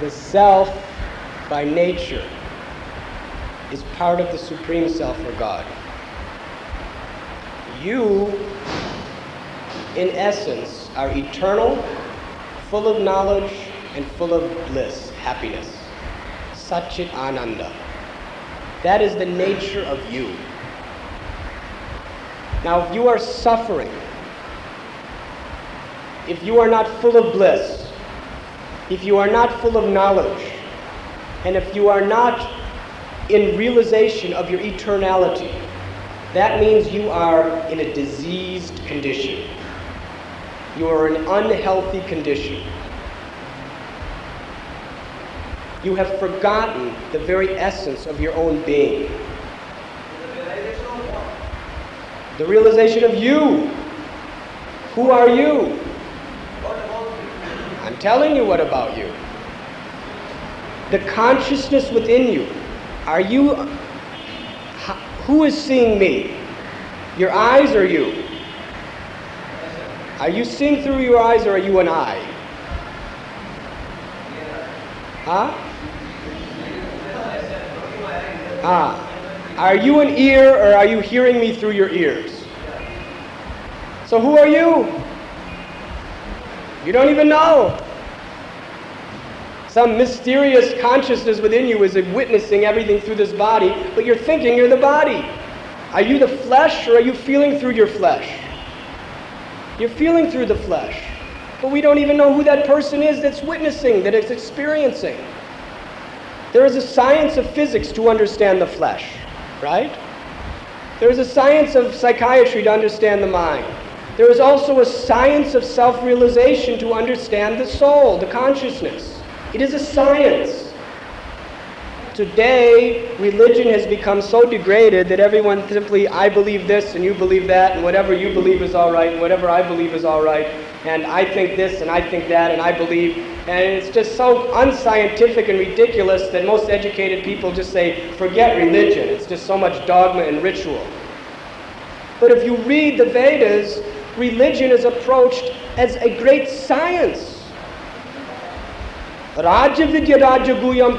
the self, by nature, is part of the Supreme Self or God. You, in essence, are eternal, full of knowledge, and full of bliss, happiness. Satchit Ananda. That is the nature of you. Now, if you are suffering, if you are not full of bliss, if you are not full of knowledge, and if you are not in realization of your eternality, that means you are in a diseased condition. You are in an unhealthy condition. You have forgotten the very essence of your own being. The realization of? The realization of you. Who are you? I'm telling you what about you. The consciousness within you. Are you. Who is seeing me? Your eyes or you? Are you seeing through your eyes or are you an eye? Huh? Ah. Are you an ear or are you hearing me through your ears? So who are you? You don't even know. Some mysterious consciousness within you is witnessing everything through this body, but you're thinking you're the body. Are you the flesh or are you feeling through your flesh? You're feeling through the flesh. But we don't even know who that person is that's witnessing, that is experiencing. There is a science of physics to understand the flesh, right? There is a science of psychiatry to understand the mind. There is also a science of self realization to understand the soul, the consciousness. It is a science. Today, religion has become so degraded that everyone simply, I believe this and you believe that, and whatever you believe is all right, and whatever I believe is all right, and I think this and I think that, and I believe. And it's just so unscientific and ridiculous that most educated people just say, forget religion. It's just so much dogma and ritual. But if you read the Vedas, religion is approached as a great science. Raja Vidya Raja Guhyam.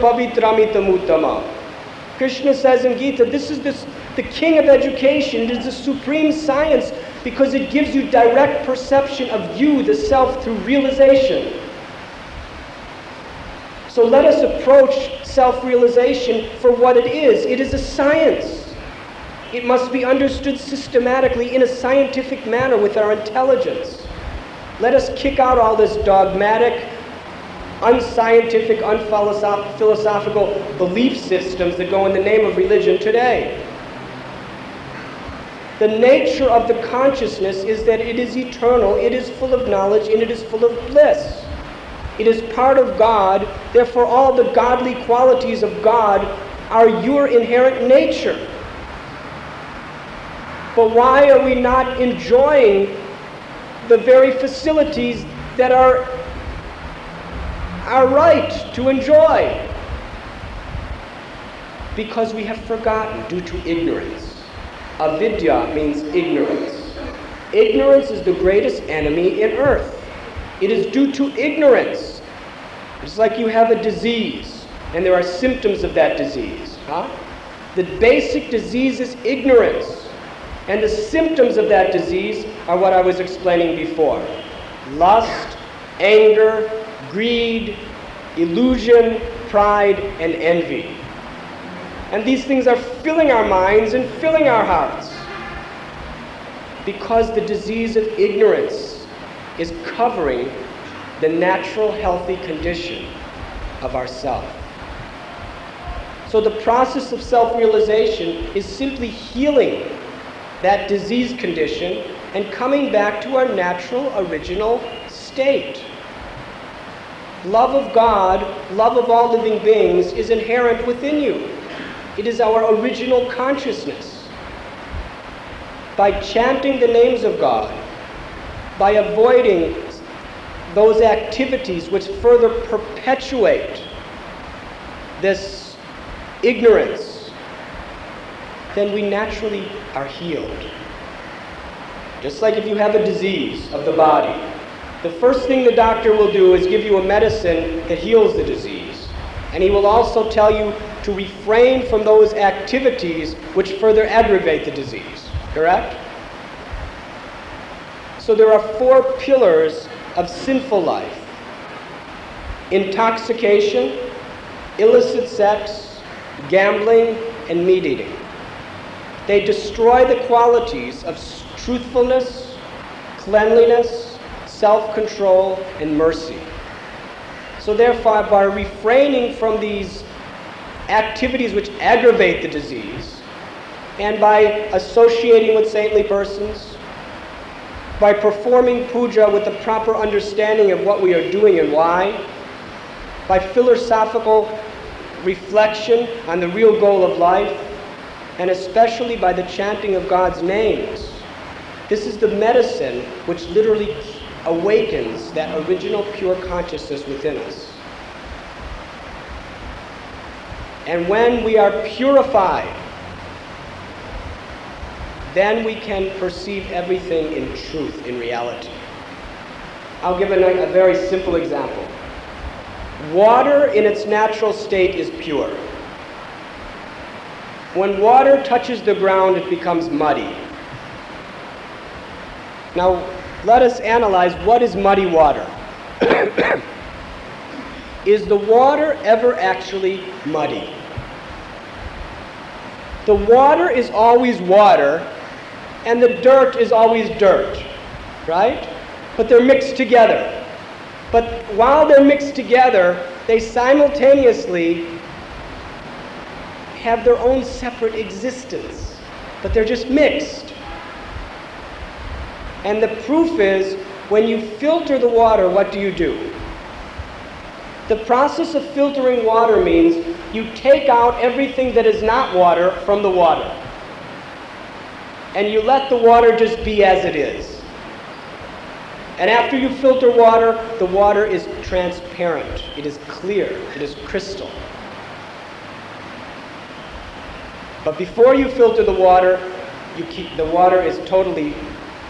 Krishna says in Gita, this is this, the king of education, it is the supreme science because it gives you direct perception of you, the self, through realization. So let us approach self realization for what it is. It is a science. It must be understood systematically in a scientific manner with our intelligence. Let us kick out all this dogmatic, unscientific, unphilosophical belief systems that go in the name of religion today. The nature of the consciousness is that it is eternal, it is full of knowledge, and it is full of bliss. It is part of God, therefore, all the godly qualities of God are your inherent nature. But why are we not enjoying the very facilities that are our right to enjoy because we have forgotten due to ignorance. Avidya means ignorance. Ignorance is the greatest enemy in earth. It is due to ignorance. It's like you have a disease and there are symptoms of that disease. Huh? The basic disease is ignorance. And the symptoms of that disease are what I was explaining before lust, anger, greed, illusion, pride, and envy. And these things are filling our minds and filling our hearts because the disease of ignorance is covering the natural healthy condition of ourself. So the process of self-realization is simply healing that disease condition and coming back to our natural original state. Love of God, love of all living beings is inherent within you. It is our original consciousness. By chanting the names of God, by avoiding those activities which further perpetuate this ignorance, then we naturally are healed. Just like if you have a disease of the body, the first thing the doctor will do is give you a medicine that heals the disease. And he will also tell you to refrain from those activities which further aggravate the disease. Correct? So there are four pillars of sinful life intoxication, illicit sex, gambling, and meat eating. They destroy the qualities of truthfulness, cleanliness, self control, and mercy. So, therefore, by refraining from these activities which aggravate the disease, and by associating with saintly persons, by performing puja with the proper understanding of what we are doing and why, by philosophical reflection on the real goal of life, and especially by the chanting of God's names. This is the medicine which literally awakens that original pure consciousness within us. And when we are purified, then we can perceive everything in truth, in reality. I'll give a, a very simple example. Water in its natural state is pure. When water touches the ground, it becomes muddy. Now, let us analyze what is muddy water. is the water ever actually muddy? The water is always water, and the dirt is always dirt, right? But they're mixed together. But while they're mixed together, they simultaneously have their own separate existence, but they're just mixed. And the proof is when you filter the water, what do you do? The process of filtering water means you take out everything that is not water from the water. And you let the water just be as it is. And after you filter water, the water is transparent. It is clear. It is crystal. But before you filter the water, you keep, the water is totally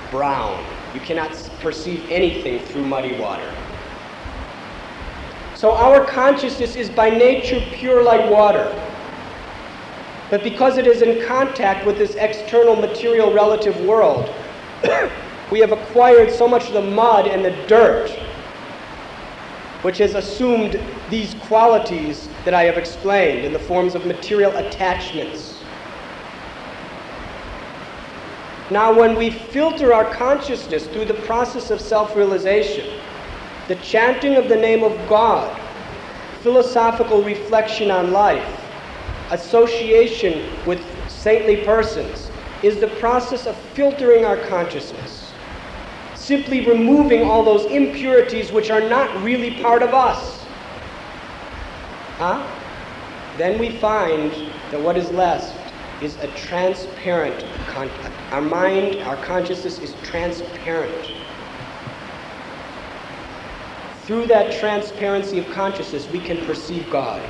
brown. You cannot perceive anything through muddy water. So our consciousness is by nature pure like water. But because it is in contact with this external material relative world, we have acquired so much of the mud and the dirt, which has assumed these qualities that I have explained in the forms of material attachments. Now, when we filter our consciousness through the process of self realization, the chanting of the name of God, philosophical reflection on life, association with saintly persons, is the process of filtering our consciousness, simply removing all those impurities which are not really part of us. Huh? Then we find that what is left is a transparent con- our mind, our consciousness is transparent. Through that transparency of consciousness, we can perceive God.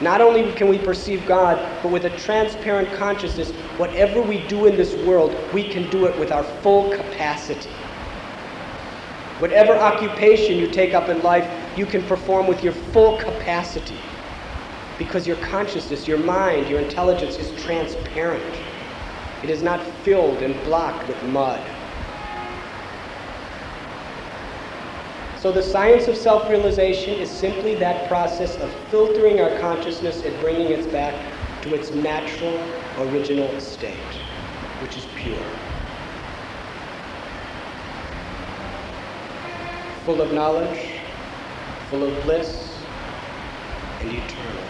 Not only can we perceive God, but with a transparent consciousness, whatever we do in this world, we can do it with our full capacity. Whatever occupation you take up in life, you can perform with your full capacity because your consciousness, your mind, your intelligence is transparent. It is not filled and blocked with mud. So the science of self-realization is simply that process of filtering our consciousness and bringing it back to its natural, original state, which is pure. Full of knowledge, full of bliss, and eternal.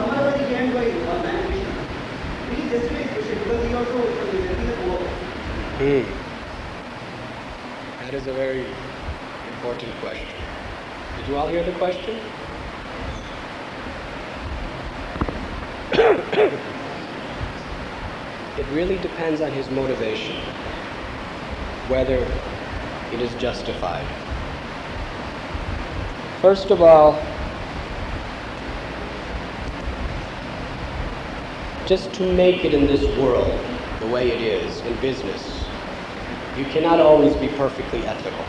He by? Because he also helping the poor. Hmm. That is a very important question. Did you all hear the question? it really depends on his motivation, whether it is justified. First of all, just to make it in this world the way it is in business, you cannot always be perfectly ethical.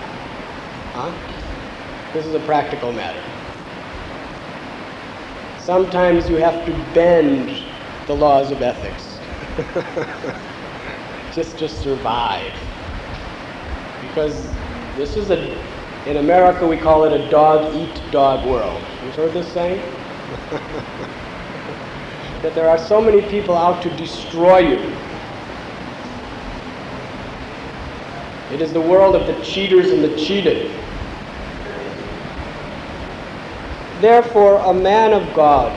Huh? This is a practical matter. Sometimes you have to bend the laws of ethics just to survive. Because this is a, in America we call it a dog eat dog world. You've heard this saying? that there are so many people out to destroy you. It is the world of the cheaters and the cheated. Therefore, a man of God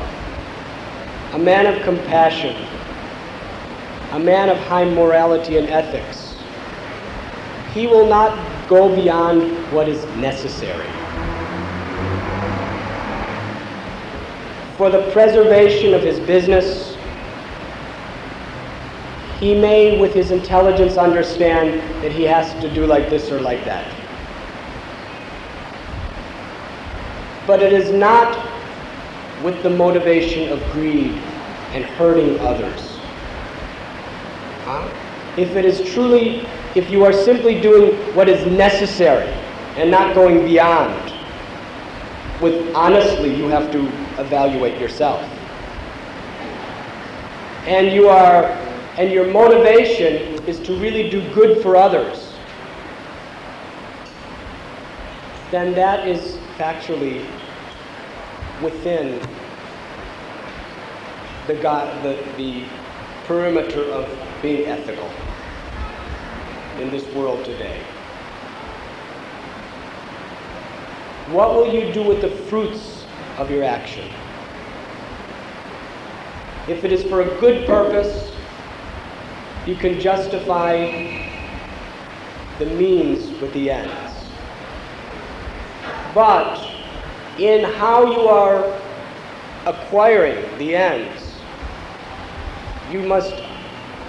a man of compassion, a man of high morality and ethics, he will not go beyond what is necessary. For the preservation of his business, he may, with his intelligence, understand that he has to do like this or like that. But it is not with the motivation of greed and hurting others. Huh? If it is truly, if you are simply doing what is necessary and not going beyond, with honestly, you have to evaluate yourself. And you are, and your motivation is to really do good for others. Then that is factually within the, God, the, the perimeter of being ethical in this world today. What will you do with the fruits of your action? If it is for a good purpose, you can justify the means with the ends. But in how you are acquiring the ends, you must,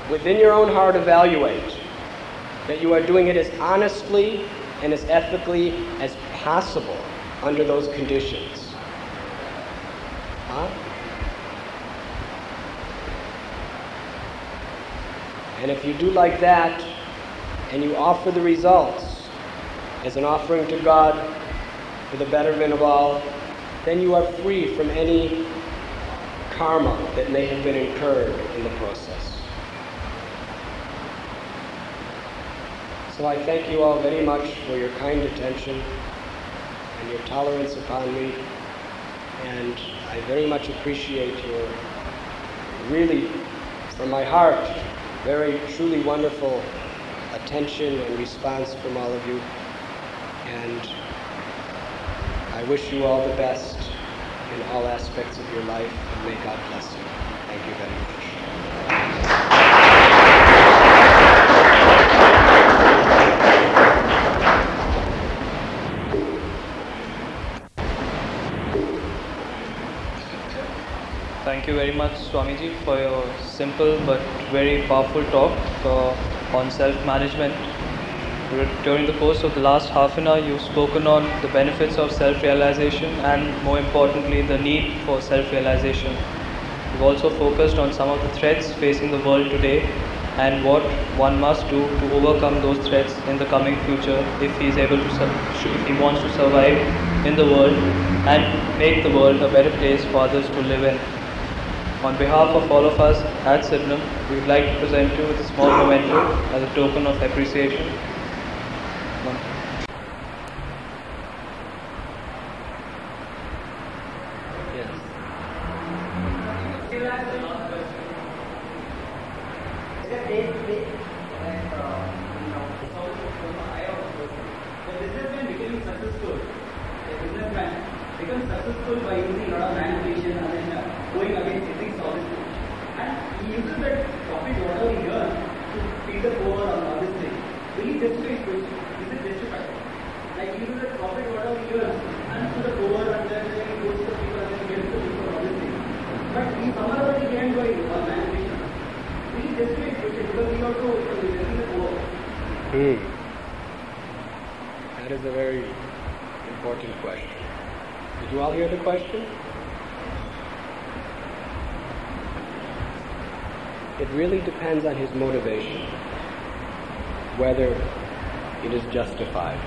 within your own heart, evaluate that you are doing it as honestly and as ethically as possible under those conditions. And if you do like that, and you offer the results as an offering to God for the betterment of all, then you are free from any karma that may have been incurred in the process. So I thank you all very much for your kind attention and your tolerance upon me. And I very much appreciate your really, from my heart, very truly wonderful attention and response from all of you. And I wish you all the best in all aspects of your life, and may God bless you. Thank you very much. Thank you very much, Swamiji, for your simple but very powerful talk uh, on self management. During the course of the last half an hour, you've spoken on the benefits of self realization and, more importantly, the need for self realization. You've also focused on some of the threats facing the world today and what one must do to overcome those threats in the coming future if he is able to if he wants to survive in the world and make the world a better place for others to live in. On behalf of all of us at Sydenham, we would like to present you with a small memento as a token of appreciation. One. Yes. The businessman becoming successful, a businessman becomes successful by using a lot of manipulation and then uh, going against ethics all this thing. And he uses that profit whatever he earns to feed the poor or all this thing. Will he justify his position? Is it justified? Like he uses that profit whatever he earns and to the poor and then he goes to the people and then he gets the people all this thing. But he somehow or other he can't go in all manipulation. Will he justify his position? Because he also is helping the poor. Hmm. That is a very important question. Did you all hear the question? It really depends on his motivation, whether it is justified.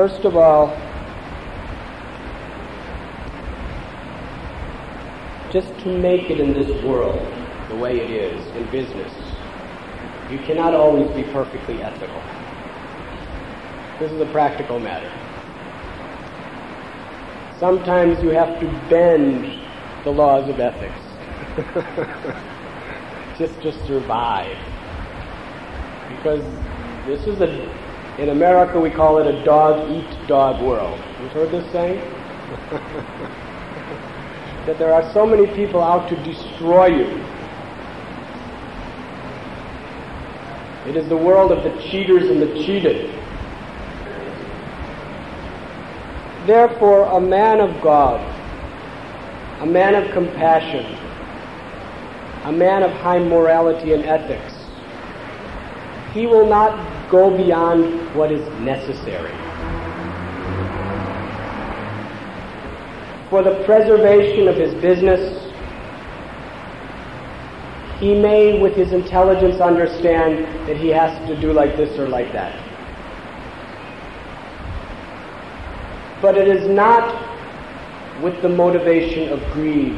First of all, just to make it in this world the way it is in business, you cannot always be perfectly ethical. This is a practical matter. Sometimes you have to bend the laws of ethics just to survive. Because this is a, in America we call it a dog eat dog world. You've heard this saying? that there are so many people out to destroy you. It is the world of the cheaters and the cheated. Therefore, a man of God, a man of compassion, a man of high morality and ethics, he will not go beyond what is necessary. For the preservation of his business, he may, with his intelligence, understand that he has to do like this or like that. But it is not with the motivation of greed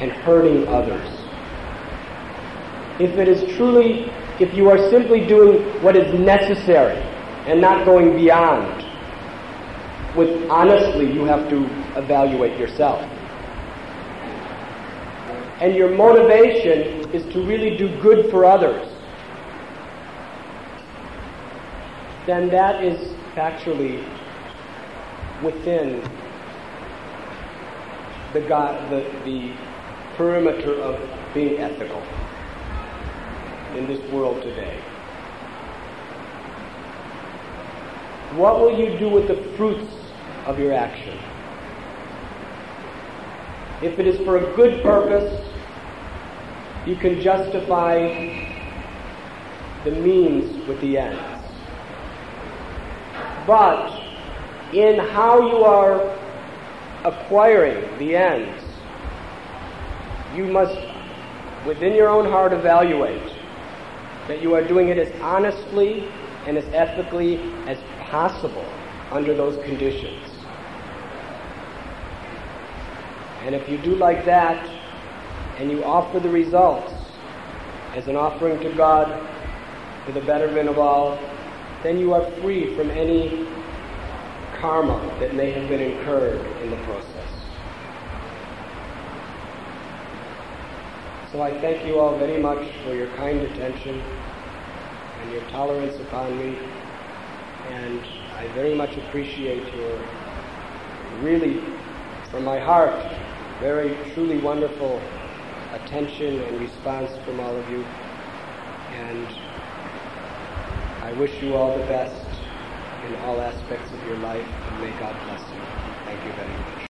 and hurting others. If it is truly, if you are simply doing what is necessary and not going beyond, with honestly, you have to evaluate yourself. And your motivation is to really do good for others. Then that is factually within the, God, the, the perimeter of being ethical in this world today. What will you do with the fruits of your action? If it is for a good purpose, you can justify the means with the ends. But in how you are acquiring the ends, you must, within your own heart, evaluate that you are doing it as honestly and as ethically as possible under those conditions. And if you do like that, and you offer the results as an offering to God for the betterment of all, then you are free from any karma that may have been incurred in the process. So I thank you all very much for your kind attention and your tolerance upon me, and I very much appreciate your really, from my heart, very truly wonderful attention and response from all of you. And I wish you all the best in all aspects of your life, and may God bless you. Thank you very much.